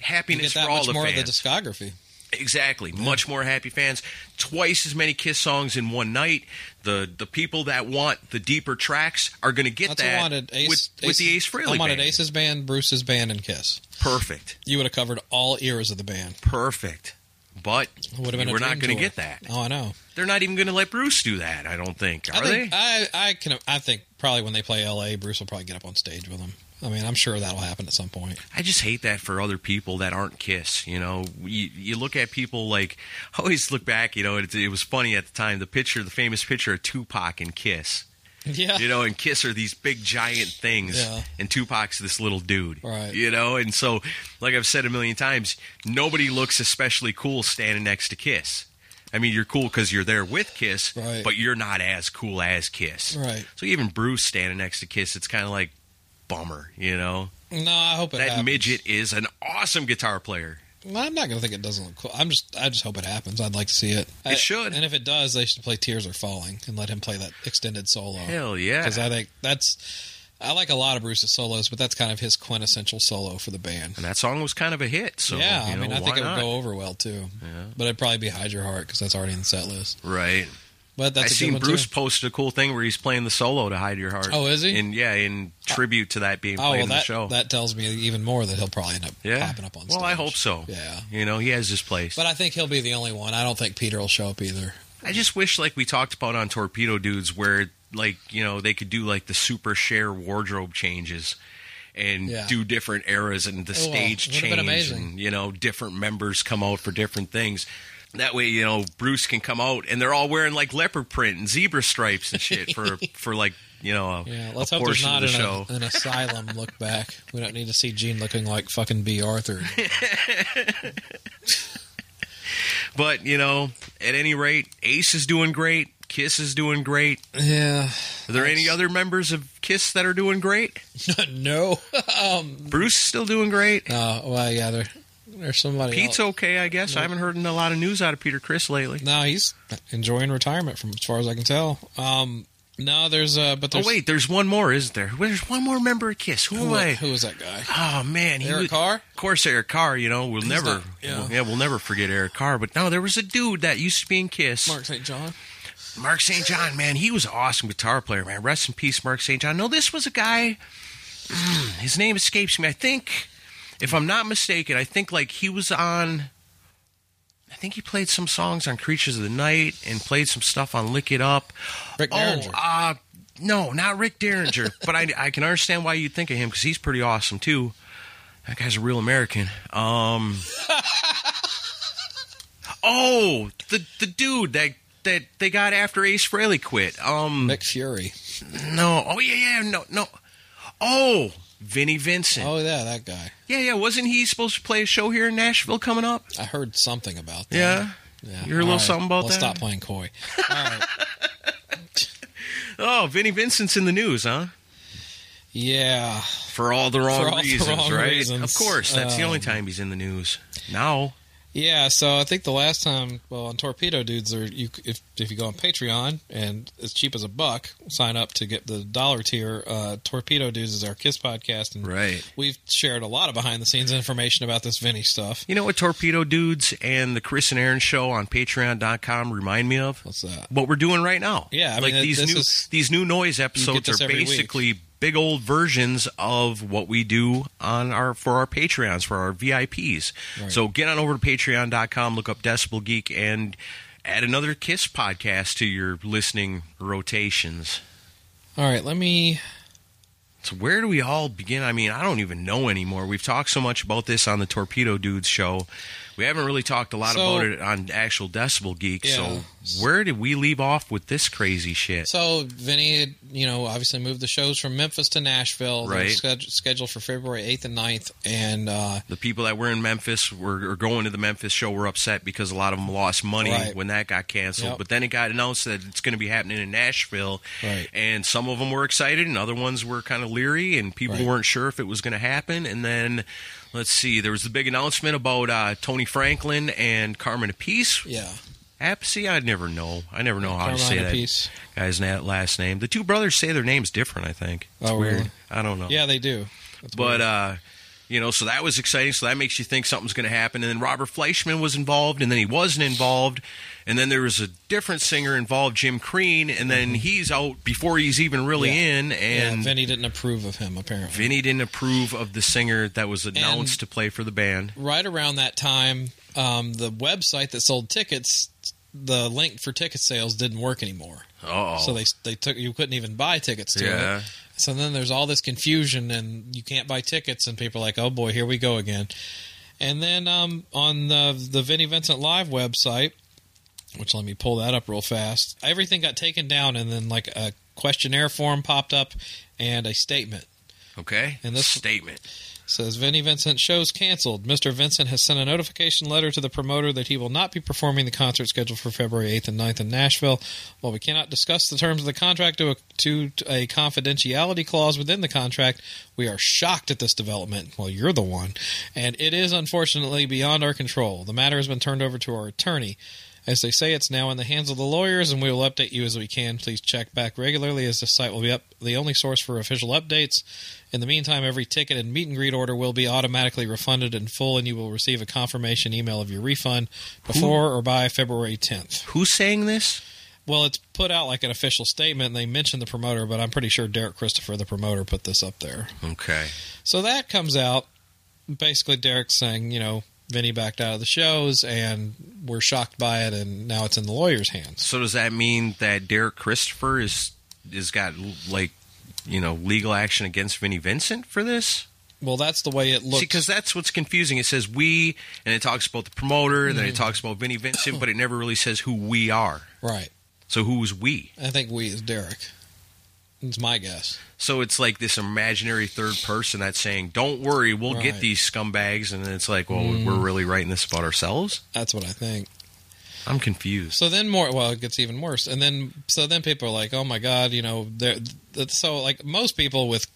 happiness get that for all the more fans. of the discography. Exactly. Much more happy fans. Twice as many Kiss songs in one night. The the people that want the deeper tracks are going to get That's that wanted. Ace, with, with the Ace Frehley I wanted band. Ace's band, Bruce's band, and Kiss. Perfect. You would have covered all eras of the band. Perfect. but Would have been. we're not going to get that. Oh, I know. They're not even going to let Bruce do that. I don't think. Are I think they? I, I can. I think probably when they play L.A., Bruce will probably get up on stage with them. I mean, I'm sure that'll happen at some point. I just hate that for other people that aren't Kiss. You know, you, you look at people like I always look back. You know, it, it was funny at the time. The picture, the famous picture of Tupac and Kiss. Yeah. You know, and Kiss are these big giant things, Yeah. and Tupac's this little dude. Right. You know, and so like I've said a million times, nobody looks especially cool standing next to Kiss. I mean, you're cool because you're there with Kiss, Right. but you're not as cool as Kiss. Right. So even Bruce standing next to Kiss, it's kind of like bummer. You know, No, I hope it that happens. midget is an awesome guitar player. Well, I'm not going to think it doesn't look cool. I'm just. I just hope it happens. I'd like to see it. I- should. And if it does, they should play "Tears Are Falling" and let him play that extended solo. Hell yeah. Because I think that's. I like a lot of Bruce's solos, but that's kind of his quintessential solo for the band. And that song was kind of a hit. So yeah, you I mean, I think it would go over well too. Yeah. But it'd probably be "Hide Your Heart" because that's already in the set list. Right. But that's I seen Bruce too. posted a cool thing where he's playing the solo to "Hide Your Heart." Oh, is he? And yeah, in tribute to that being Oh played well, in the show. that tells me even more that he'll probably end up yeah. popping up on stage. well, I hope so. Yeah, You know, he has his place. but I think he'll be the only one. I don't think Peter will show up either. I just wish, like we talked about on Torpedo Dudes, where like you know they could do like the super share wardrobe changes and Yeah. do different eras and the Oh, stage would've change and you know different members come out for different things. That way, you know, Bruce can come out and they're all wearing like leopard print and zebra stripes and shit for for like you know a, Yeah, let's a hope there's portion not of the an, show. an asylum look back. We don't need to see Gene looking like fucking Bea Arthur. But you know, at any rate, Ace is doing great. Kiss is doing great. Yeah. Are there any other members of Kiss that are doing great? no. um, Bruce is still doing great. uh, well, yeah, there, there's somebody. Pete's else. okay, I guess. I haven't heard a lot of news out of Peter Criss lately. No, he's enjoying retirement, from as far as I can tell. Um, no, there's uh, but Oh there's wait, there's one more, isn't there? There's one more member of Kiss. Who, who, am I? who was that guy? Oh man, he Eric was- Carr? Of course, Eric Carr. You know, we'll He's never, not- yeah. we'll- yeah, we'll never forget Eric Carr. But no, there was a dude that used to be in Kiss, Mark St. John. Mark St. John. Man, he was an awesome guitar player. Man, rest in peace, Mark St. John. No, this was a guy. his name escapes me. I think, if I'm not mistaken, I think like he was on. I think he played some songs on Creatures of the Night and played some stuff on Lick It Up. Rick Oh, Derringer. uh, no, not Rick Derringer. but I, I can understand why you'd think of him because he's pretty awesome too. That guy's a real American. Um, oh, the the dude that that they got after Ace Frehley quit. Um, Mick Fury. no, oh yeah, yeah, no, no. Oh, Vinnie Vincent. Oh yeah, that guy. Yeah, yeah. Wasn't he supposed to play a show here in Nashville coming up? I heard something about that. Yeah. Yeah. You heard a little right, something about let's that? stop playing coy. All right. Oh, Vinnie Vincent's in the news, huh? Yeah. For all the wrong all the reasons, wrong right? reasons. Of course, that's the only Um, time he's in the news. Now, Yeah, so I think the last time, well, on Torpedo Dudes, there you if if you go on Patreon and as cheap as a buck, sign up to get the dollar tier. Uh, Torpedo Dudes is our Kiss podcast, and right? we've shared a lot of behind the scenes information about this Vinny stuff. You know what Torpedo Dudes and the Chris and Aaron show on Patreon.com remind me of? What's that? What we're doing right now. Yeah, I like mean, these new is- these new noise episodes are basically. week. Big old versions of what we do on our for our Patreons for our VIPs. Right. So get on over to Patreon.com, look up Decibel Geek, and add another Kiss podcast to your listening rotations. All right, let me. So where do we all begin? I mean, I don't even know anymore. We've talked so much about this on the Torpedo Dudes show. We haven't really talked a lot So- about it on actual Decibel Geek. Yeah. So where did we leave off with this crazy shit? So Vinny, had, you know, obviously moved the shows from Memphis to Nashville. Right. scheduled for February eighth and 9th, and uh, the people that were in Memphis were or going to the Memphis show were upset because a lot of them lost money Right. when that got canceled. Yep. But then it got announced that it's going to be happening in Nashville, Right. and some of them were excited, and other ones were kind of leery, and people Right. weren't sure if it was going to happen. And then let's see, there was the big announcement about uh, Tony Franklin and Carmine Appice. yeah, Apsey, I never know. I never know how to say that guy's last name. The two brothers say their names different. I think it's Oh, weird. really? I don't know. Yeah, they do. That's But uh, you know, so that was exciting. So that makes you think something's going to happen. And then Robert Fleischman was involved, and then he wasn't involved. and then there was a different singer involved, Jim Crean, and then he's out before he's even really Mm-hmm. Yeah. in, yeah, and Vinny didn't approve of him apparently. Vinny didn't approve of the singer that was announced to play for the band. right around that time, um, the website that sold tickets, the link for ticket sales didn't work anymore. Oh, So they they took you couldn't even buy tickets to Yeah. it. So then there's all this confusion and you can't buy tickets and people are like, "Oh boy, here we go again." And then um, on the the Vinnie Vincent Live website, which let me pull that up real fast. Everything got taken down and then like a questionnaire form popped up and a statement. okay. And this- statement. Says Vinnie Vincent shows canceled. Mr. Vincent has sent a notification letter to the promoter that he will not be performing the concert scheduled for February 8th and 9th in Nashville. While we cannot discuss the terms of the contract due to a confidentiality clause within the contract, we are shocked at this development. Well, you're the one. And it is unfortunately beyond our control. The matter has been turned over to our attorney. As they say, it's now in the hands of the lawyers, and we will update you as we can. Please check back regularly, as the site will be up the only source for official updates. In the meantime, every ticket and meet and greet order will be automatically refunded in full, and you will receive a confirmation email of your refund before or by February 10th. Who's saying this? Well, it's put out like an official statement, and they mentioned the promoter, but I'm pretty sure Derek Christopher, the promoter, put this up there. Okay. So that comes out. Basically, Derek's saying, you know, Vinny backed out of the shows, and we're shocked by it, and now it's in the lawyer's hands. So does that mean that Derek Christopher is is got like you know legal action against Vinny Vincent for this? Well, that's the way it looks. because that's what's confusing. It says we, and it talks about the promoter, and then Mm. it talks about Vinny Vincent, but it never really says who we are. right. So who's we? I think we is Derek. It's my guess. So it's like this imaginary third person that's saying, "Don't worry, we'll get these scumbags," and it's like, "Well, Mm. we're really writing this about ourselves." That's what I think. I'm confused. So then more. Well, it gets even worse. And then so then people are like, "Oh my god," you know. They're so like most people with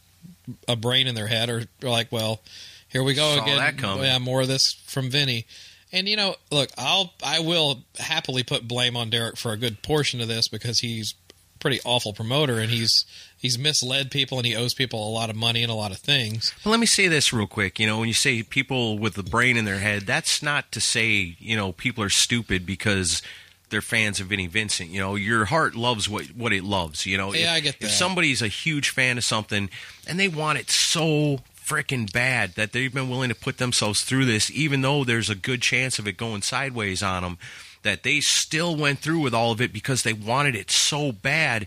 a brain in their head are, are like, "Well, here we go Saw again." Yeah, more of this from Vinny. And you know, look, I'll I will happily put blame on Derek for a good portion of this because he's pretty awful promoter and he's he's misled people and he owes people a lot of money and a lot of things. Well, let me say this real quick. You know, when you say people with the brain in their head, that's not to say you know people are stupid because they're fans of Vinnie Vincent. You know, your heart loves what what it loves. You know, Yeah, if, I get If somebody's a huge fan of something and they want it so freaking bad that they've been willing to put themselves through this, even though there's a good chance of it going sideways on them, that they still went through with all of it because they wanted it so bad.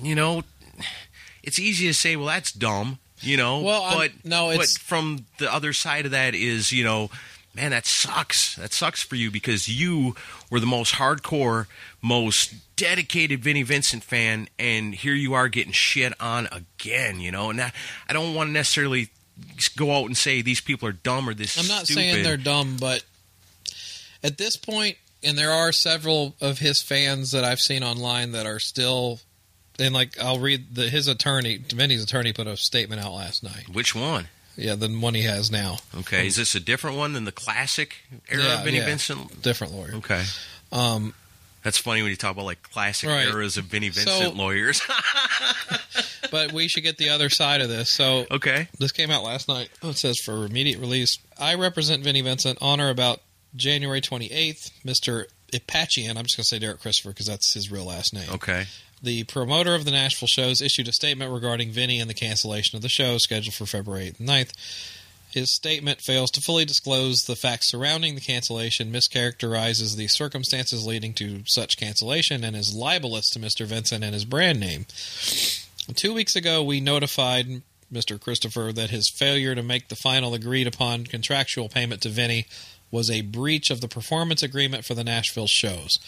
You know, it's easy to say, well, that's dumb. You know, Well, I'm- but no, but from the other side of that is, you know, man, that sucks. That sucks for you because you were the most hardcore, most dedicated Vinnie Vincent fan, and here you are getting shit on again. You know, and I, I don't want to necessarily go out and say these people are dumb or this. I'm not stupid. saying they're dumb, but at this point, and there are several of his fans that I've seen online that are still, and like I'll read the his attorney, Vinny's attorney, put a statement out last night. Which one? Yeah, the one he has now, Okay, is this a different one than the classic era Yeah, of Vinnie yeah. Vincent? different lawyer. Okay. Um, That's funny when you talk about like classic Right. eras of Vinnie So- Vincent lawyers. but we should get the other side of this. So okay. this came out last night. Oh, It says for immediate release. I represent Vinnie Vincent on or about January 28th. Mr. Apachian, I'm just going to say Derek Christopher because that's his real last name. Okay. The promoter of the Nashville shows issued a statement regarding Vinny and the cancellation of the show scheduled for February 8th and 9th. His statement fails to fully disclose the facts surrounding the cancellation, mischaracterizes the circumstances leading to such cancellation, and is libelous to Mr. Vincent and his brand name. Two weeks ago, we notified Mr. Christopher that his failure to make the final agreed upon contractual payment to Vinny was a breach of the performance agreement for the Nashville shows.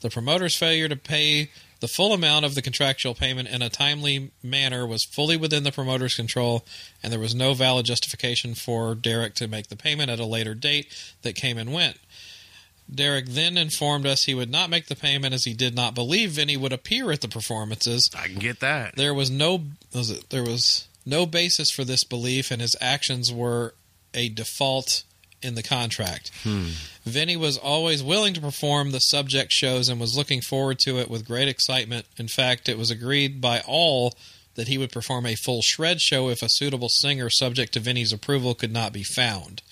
The promoter's failure to pay the full amount of the contractual payment in a timely manner was fully within the promoter's control, and there was no valid justification for Derek to make the payment at a later date that came and went. Derek then informed us he would not make the payment as he did not believe Vinny would appear at the performances. I can get that. There was no was it, there was no basis for this belief, and his actions were a default in the contract. Hmm. Vinny was always willing to perform the subject shows and was looking forward to it with great excitement. In fact, it was agreed by all that he would perform a full shred show if a suitable singer subject to Vinny's approval could not be found.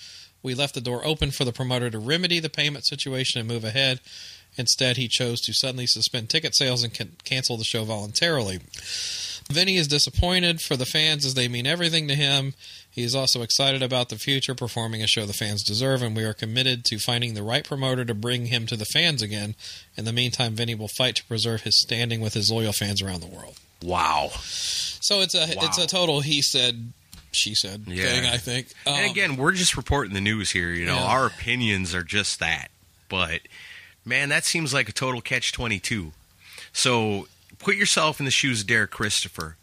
We left the door open for the promoter to remedy the payment situation and move ahead, Instead, he chose to suddenly suspend ticket sales and can- cancel the show voluntarily. Vinny is disappointed for the fans as they mean everything to him. He is also excited about the future, performing a show the fans deserve, and we are committed to finding the right promoter to bring him to the fans again. In the meantime, Vinny will fight to preserve his standing with his loyal fans around the world. Wow. So it's a it's a total he said she said Yeah. thing. I think. and Um, again, we're just reporting the news here. You know, Yeah. our opinions are just that. But man, that seems like a total catch twenty two. So put yourself in the shoes of Derek Christopher.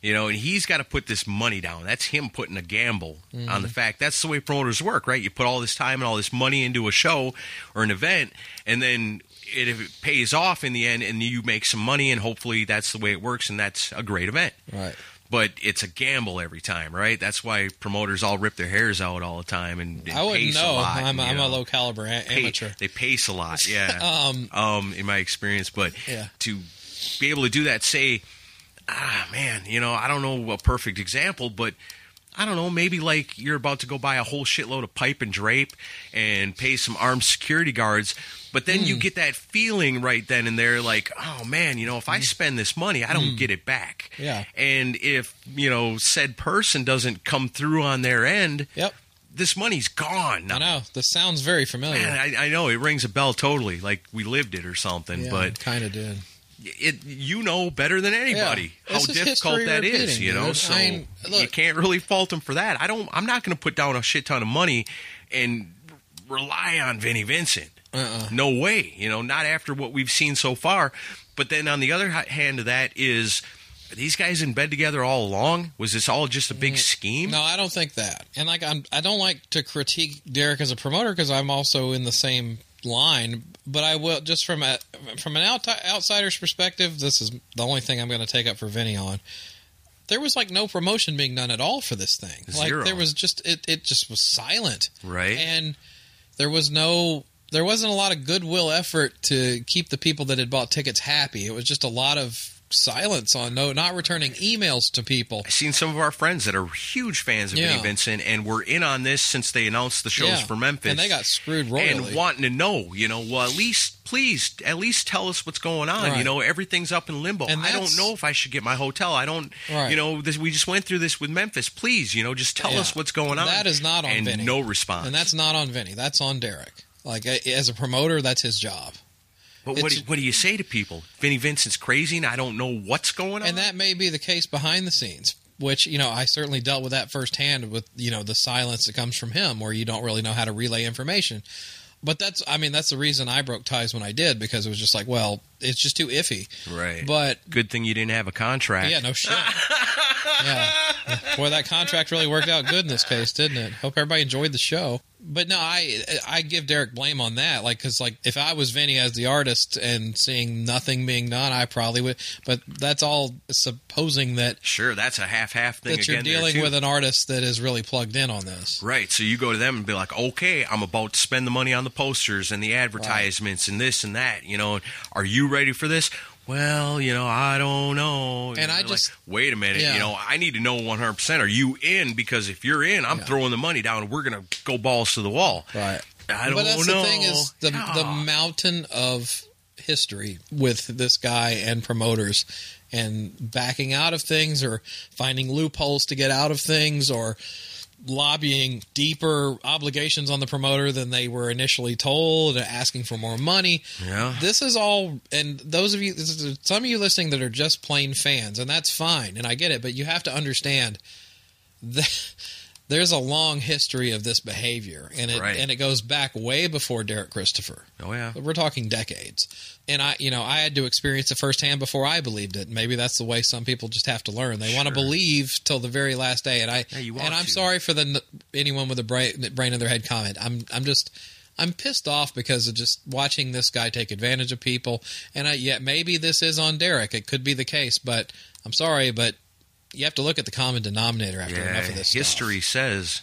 You know, and he's got to put this money down. That's him putting a gamble on Mm-hmm. the fact that's the way promoters work, right? You put all this time and all this money into a show or an event, and then it, if it pays off in the end, and you make some money, and hopefully that's the way it works, and that's a great event right. but it's a gamble every time, right? That's why promoters all rip their hairs out all the time and, and I wouldn't know. A lot, I'm, you I'm know. a low caliber a- amateur. They pace a lot, yeah. Um, um, in my experience, but Yeah. to be able to do that, say, ah, man, you know, I don't know a perfect example, but. I don't know, maybe like you're about to go buy a whole shitload of pipe and drape and pay some armed security guards, but then Hmm. you get that feeling right then and there like, oh man, you know, if I spend this money, I don't get it back. Hmm. Yeah. And if, you know, said person doesn't come through on their end, Yep. this money's gone. I know. This sounds very familiar. Man, I, I know it rings a bell totally, like we lived it or something. yeah, but kind of did. It, you know better than anybody Yeah. how difficult that is. You know, dude. so I mean, you can't really fault him for that. I don't. I'm not going to put down a shit ton of money and rely on Vinnie Vincent. Uh-uh. No way. You know, not after what we've seen so far. But then on the other hand of that is. Are these guys in bed together all along? Was this all just a big scheme? Mm. No, I don't think that. And like I'm, I don't like to critique Derek as a promoter because I'm also in the same line. But I will just from a from an out, outsider's perspective. This is the only thing I'm going to take up for Vinny on. There was like no promotion being done at all for this thing. Zero. Like there was just it. It just was silent. Right. And there was no. There wasn't a lot of goodwill effort to keep the people that had bought tickets happy. It was just a lot of silence on no not returning emails to people. I've seen some of our friends that are huge fans of Yeah. Vinnie Vincent and were in on this since they announced the shows Yeah. for Memphis. And they got screwed royally. and wanting to know, you know, well, at least, please, at least tell us what's going on. Right. You know, everything's up in limbo. And I don't know if I should get my hotel. I don't, Right. you know, this, we just went through this with Memphis. Please, you know, just tell Yeah. us what's going on. That is not on and Vinny. no response. And that's not on Vinny. That's on Derek. Like as a promoter, that's his job. But what, do- what do you say to people? Vinnie Vincent's crazy, and I don't know what's going on. And that may be the case behind the scenes, which you know I certainly dealt with that firsthand with you know the silence that comes from him, where you don't really know how to relay information. But that's I mean that's the reason I broke ties when I did because it was just like well it's just too iffy. right. But good thing you didn't have a contract. yeah, no shit. yeah, boy, that contract really worked out good in this case, didn't it? Hope everybody enjoyed the show. But no, I I give Derek blame on that. Like, because like if I was Vinny as the artist and seeing nothing being done, I probably would. But that's all supposing that Sure, that's a half-half thing that you're dealing with an artist that is really plugged in on this. Right. So you go to them and be like, okay, I'm about to spend the money on the posters and the advertisements and this and that. You know, are you ready for this? Well, you know, I don't know. And I like, just- wait a minute. Yeah. You know, I need to know 100%. Are you in? Because if you're in, I'm Yeah. throwing the money down and we're going to go balls to the wall. Right. I don't but that's know. the thing is the the mountain of history with this guy and promoters and backing out of things or finding loopholes to get out of things or lobbying deeper obligations on the promoter than they were initially told asking for more money Yeah. this is all and those of you some of you listening that are just plain fans and that's fine and i get it but you have to understand that there's a long history of this behavior and it Right. and it goes back way before Derek Christopher. Oh, yeah. We're talking decades. And I you know, I had to experience it firsthand before I believed it. Maybe that's the way some people just have to learn. They want to believe till the very last day and I Yeah, and I'm to. sorry for the anyone with a brain, brain in their head comment. I'm I'm just I'm pissed off because of just watching this guy take advantage of people. And I, yeah, maybe this is on Derek. It could be the case, but I'm sorry, but you have to look at the common denominator after Yeah. enough of this stuff. History says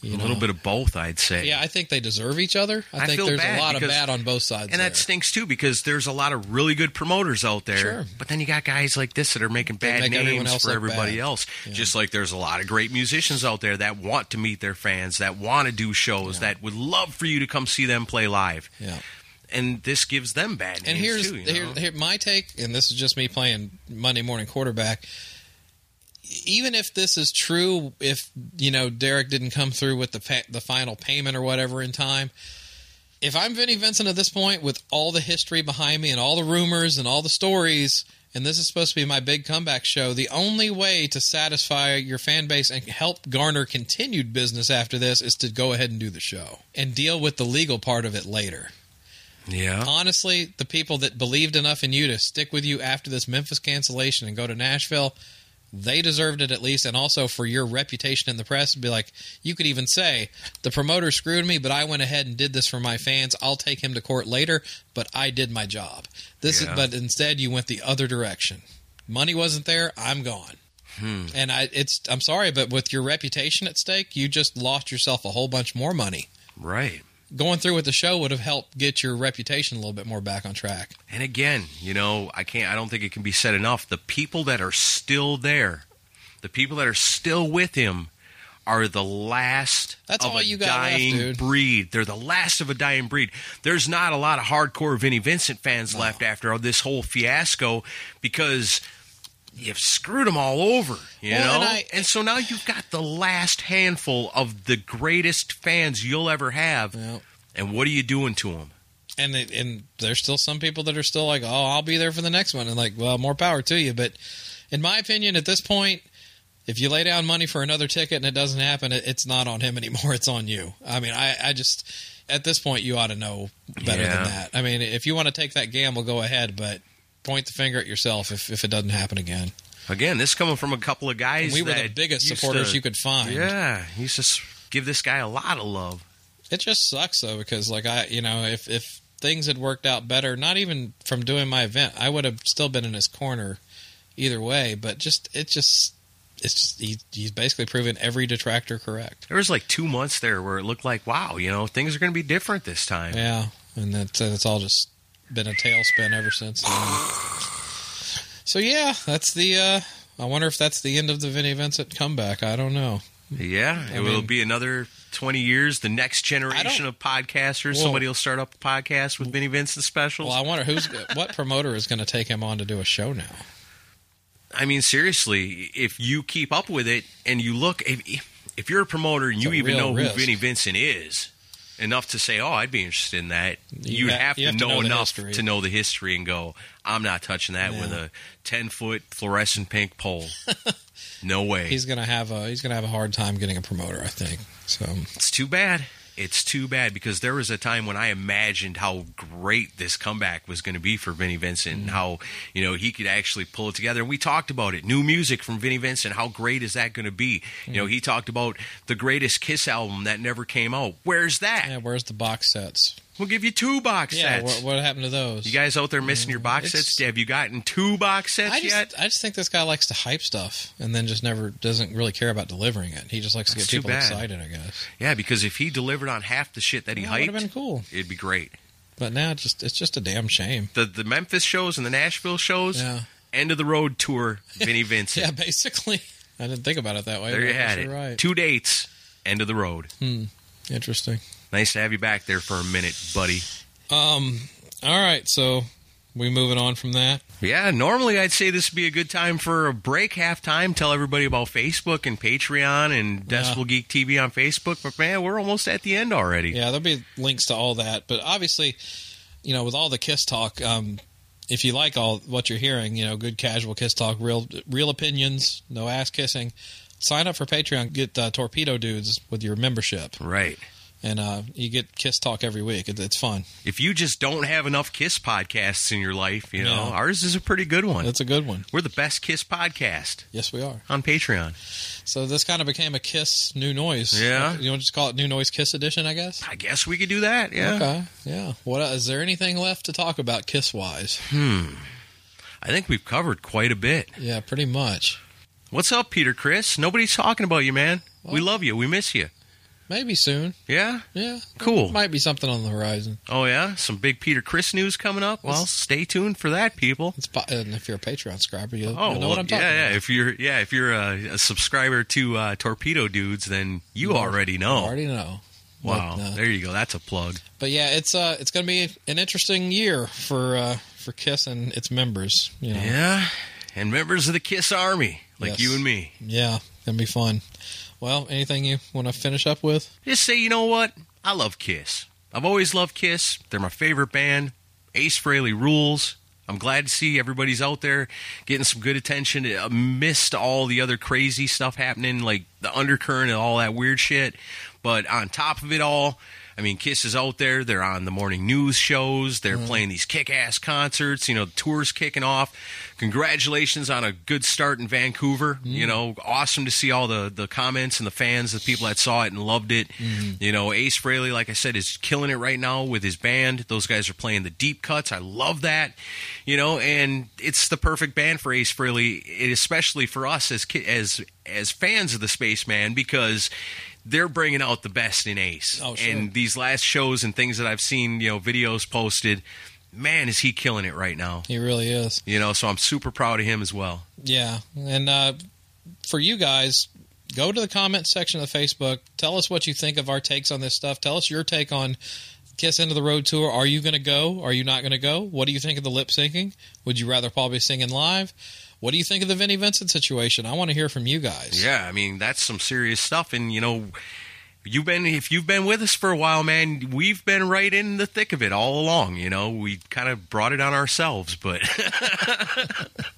You a little bit of both, I'd say. Yeah, I think they deserve each other. I, I think there's a lot of bad on both sides. And that stinks too because there's a lot of really good promoters out there. Sure. But then you got guys like this that are making bad make names for everybody bad. else. Just like there's a lot of great musicians out there that want to meet their fans, that want to do shows, Yeah. that would love for you to come see them play live. yeah. and this gives them bad names And here's too. You here, here my take, and this is just me playing Monday morning quarterback. Even if this is true, if you know Derek didn't come through with the pa- the final payment or whatever in time, if I'm Vinnie Vincent at this point with all the history behind me and all the rumors and all the stories, and this is supposed to be my big comeback show, the only way to satisfy your fan base and help garner continued business after this is to go ahead and do the show and deal with the legal part of it later yeah. honestly, the people that believed enough in you to stick with you after this Memphis cancellation and go to Nashville, they deserved it at least. And also for your reputation in the press, be like, you could even say, the promoter screwed me, but I went ahead and did this for my fans. I'll take him to court later, but I did my job. This Yeah. is, but instead, you went the other direction. Money wasn't there. I'm gone. Hmm. And I, it's, I'm sorry, but with your reputation at stake, you just lost yourself a whole bunch more money Right. Going through with the show would have helped get your reputation a little bit more back on track. And again, you know, I can't. I don't think it can be said enough. The people that are still there, the people that are still with him, are the last That's of all a you got dying dude. breed. They're the last of a dying breed. There's not a lot of hardcore Vinnie Vincent fans left after this whole fiasco because you've screwed them all over, you Well, know. and And, so now you've got the last handful of the greatest fans you'll ever have. Yeah. And what are you doing to them? And it, and there's still some people that are still like, oh, I'll be there for the next one, and like, well, more power to you. But in my opinion, at this point, if you lay down money for another ticket and it doesn't happen, it, it's not on him anymore. It's on you. I mean, I, I just at this point, you ought to know better Yeah. than that. I mean, if you want to take that gamble, go ahead, but point the finger at yourself if, if it doesn't happen again. Again, this coming from a couple of guys. And we were the biggest supporters to- you could find. Yeah, he used to give this guy a lot of love. It just sucks though because like I, you know, if if things had worked out better, not even from doing my event, I would have still been in his corner either way. But just it just it's just he, he's basically proven every detractor correct. There was like two months there where it looked like, wow, you know, things are going to be different this time. Yeah, and that's and it's all just been a tailspin ever since. Then. So yeah, that's the. uh I wonder if that's the end of the Vinnie Vincent comeback. I don't know. Yeah, it I will be another 20 years. The next generation of podcasters, Well- somebody will start up a podcast with Vinnie Vincent specials. Well, I wonder who's what promoter is going to take him on to do a show now. I mean, seriously, if you keep up with it and you look, if, if you're a promoter and you even know risk. who Vinnie Vincent is, enough to say, oh, I'd be interested in that, You ha- have, have to know, know enough to know the history and go, I'm not touching that with a 10 foot fluorescent pink pole. no way. He's going to have a he's to have a hard time getting a promoter. I think so. It's too bad. It's too bad because there was a time when I imagined how great this comeback was going to be for Vinnie Vincent Mm. and how, you know, he could actually pull it together. And we talked about it. New music from Vinnie Vincent. How great is that going to be? You Mm. know, he talked about the greatest Kiss album that never came out. Where's that? Yeah, where's the box sets? We'll give you two box Yeah, sets. what, what happened to those? you guys out there missing your box It's- sets? Have you gotten two box sets I just, yet? I just think this guy likes to hype stuff and then just never doesn't really care about delivering it. He just likes to That's get too people bad. excited, I guess. Yeah, because if he delivered on half the shit that he it would have hyped, been cool. it'd be great. But now it's just it's just a damn shame. The the Memphis shows and the Nashville shows, Yeah. end of the road tour, Vinnie Vincent. Yeah, basically. I didn't think about it that way. there but you guess had it. you're Right. Two dates, end of the road. Hmm, interesting. Nice to have you back there for a minute, buddy. Um. All right. So we moving on from that. Yeah, normally I'd say this would be a good time for a break, halftime. Tell everybody about Facebook and Patreon and Decibel Geek TV on Facebook. But man, we're almost at the end already. Yeah, there'll be links to all that. But obviously, you know, with all the Kiss talk, um, if you like all what you're hearing, you know, good casual Kiss talk, real real opinions, no ass kissing. Sign up for Patreon. Get uh, Torpedo Dudes with your membership, Right. And uh, you get Kiss talk every week. It, it's fun. If you just don't have enough Kiss podcasts in your life, you know, No. ours is a pretty good one. It's a good one. We're the best Kiss podcast Yes, we are. on Patreon. So this kind of became a Kiss new noise. Yeah. you want to just call it new noise Kiss edition, I guess. I guess we could do that. Yeah. Okay. Yeah. What is there anything left to talk about Kiss wise? Hmm. I think we've covered quite a bit. Yeah, pretty much. What's up, Peter Criss? Nobody's talking about you, man. we love you. We miss you. Maybe soon. Yeah? Yeah. Cool. Might be something on the horizon. Oh, yeah? Some big Peter Criss news coming up? Well, stay tuned for that, people. It's and if you're a Patreon subscriber, you'll, Oh, you'll know well, what I'm talking yeah, yeah. about. If you're, yeah, if you're a, a subscriber to uh, Torpedo Dudes, then you already know. Already know. Wow, But, uh, there you go. That's a plug. But yeah, it's uh, it's going to be an interesting year for uh, for Kiss and its members. You know. Yeah, and members of the Kiss Army, like Yes. you and me. Yeah, gonna be fun. Well, anything you want to finish up with? Just say, you know what? I love Kiss. I've always loved Kiss. They're my favorite band. Ace Frehley rules. I'm glad to see everybody's out there getting some good attention amidst all the other crazy stuff happening, like the undercurrent and all that weird shit. But on top of it all, I mean, Kiss is out there. They're on the morning news shows. They're mm-hmm. playing these kick-ass concerts. You know, the tour's kicking off. Congratulations on a good start in Vancouver. Mm-hmm. You know, awesome to see all the the comments and the fans, the people that saw it and loved it. Mm-hmm. You know, Ace Frehley, like I said, is killing it right now with his band. Those guys are playing the deep cuts. I love that. You know, and it's the perfect band for Ace Frehley, especially for us as ki- as as fans of the Spaceman because they're bringing out the best in Ace. Oh, sure. And these last shows and things that I've seen, you know, videos posted, man, is he killing it right now. He really is. You know, so I'm super proud of him as well. Yeah, and uh, for you guys, go to the comment section of the Facebook. Tell us what you think of our takes on this stuff. Tell us your take on Kiss End of the Road tour. Are you going to go? Are you not going to go? What do you think of the lip syncing? Would you rather Paul be singing live? What do you think of the Vinnie Vincent situation? I want to hear from you guys. Yeah, I mean that's some serious stuff, and you know, you've been if you've been with us for a while, man, we've been right in the thick of it all along. You know, we kind of brought it on ourselves, but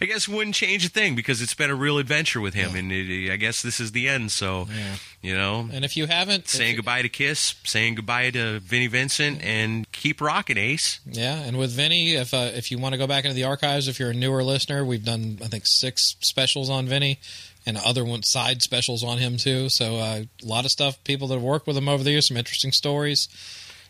I guess wouldn't change a thing because it's been a real adventure with him, and it, I guess this is the end. So, Yeah. you know, And if you haven't, saying you- goodbye to Kiss, saying goodbye to Vinnie Vincent, and keep rocking, Ace. Yeah, and with Vinnie, if uh, if you want to go back into the archives, if you're a newer listener, we've done I think six specials on Vinnie, and other one side specials on him too. So uh, a lot of stuff. People that have worked with him over the years, some interesting stories.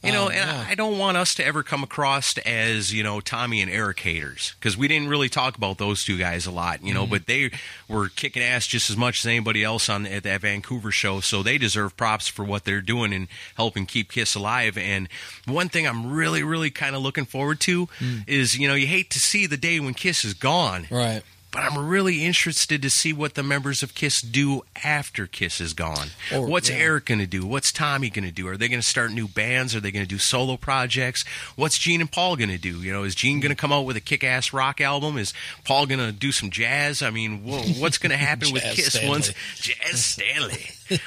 You know, Um, and yeah. I don't want us to ever come across as, you know, Tommy and Eric haters because we didn't really talk about those two guys a lot, you know, Mm-hmm. but they were kicking ass just as much as anybody else on at that Vancouver show. So they deserve props for what they're doing and helping keep Kiss alive. And one thing I'm really, really kind of looking forward to Mm. is, you know, you hate to see the day when Kiss is gone, Right. But I'm really interested to see what the members of Kiss do after Kiss is gone. Or- What's yeah. Eric going to do? What's Tommy going to do? Are they going to start new bands? Are they going to do solo projects? What's Gene and Paul going to do? You know, is Gene going to come out with a kick-ass rock album? Is Paul going to do some jazz? I mean, wha- what's going to happen with Kiss Stanley. once Jazz Stanley?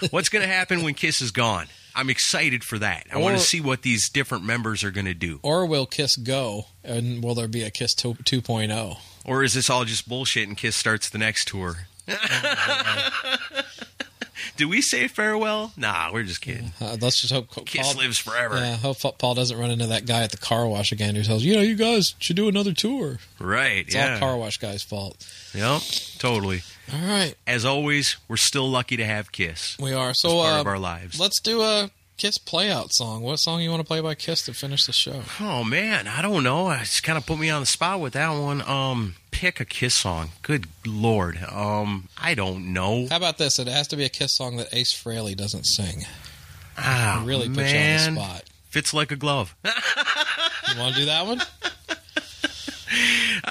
what's going to happen when Kiss is gone? I'm excited for that. I want to see what these different members are going to do. Or will Kiss go, and will there be a Kiss to- 2.0? Or is this all just bullshit and Kiss starts the next tour? Do we say farewell? Nah, we're just kidding. Uh, let's just hope Paul, Kiss lives forever. Yeah, hope Paul doesn't run into that guy at the car wash again who tells you know you guys should do another tour. Right. It's yeah. all car wash guy's fault. Yep. Totally. All right, As always, we're still lucky to have Kiss. we are as so part uh, of our lives. Let's do a Kiss playout song. What song you want to play by Kiss to finish the show? Oh man, I don't know. It's kind of put me on the spot with that one. Um, pick a Kiss song. Good lord. Um, I don't know. How about this? It has to be a Kiss song that Ace Frehley doesn't sing. Ah, really put man. you on the spot. Fits like a glove. You want to do that one?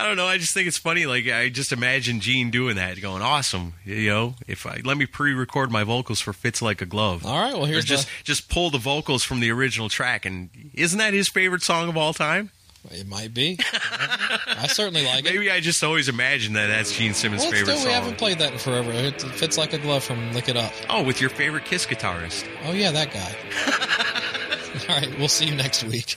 I don't know. I just think it's funny. Like I just imagine Gene doing that, going awesome. You know, if I let me pre-record my vocals for "Fits Like a Glove." All right. Well, Or here's just just pull the vocals from the original track, and isn't that his favorite song of all time? It might be. I certainly like it. Maybe I just always imagine that that's Gene Simmons' do. favorite We song. haven't played that in forever. It fits like a glove from Lick It Up. Oh, with your favorite Kiss guitarist. Oh yeah, that guy. All right. We'll see you next week.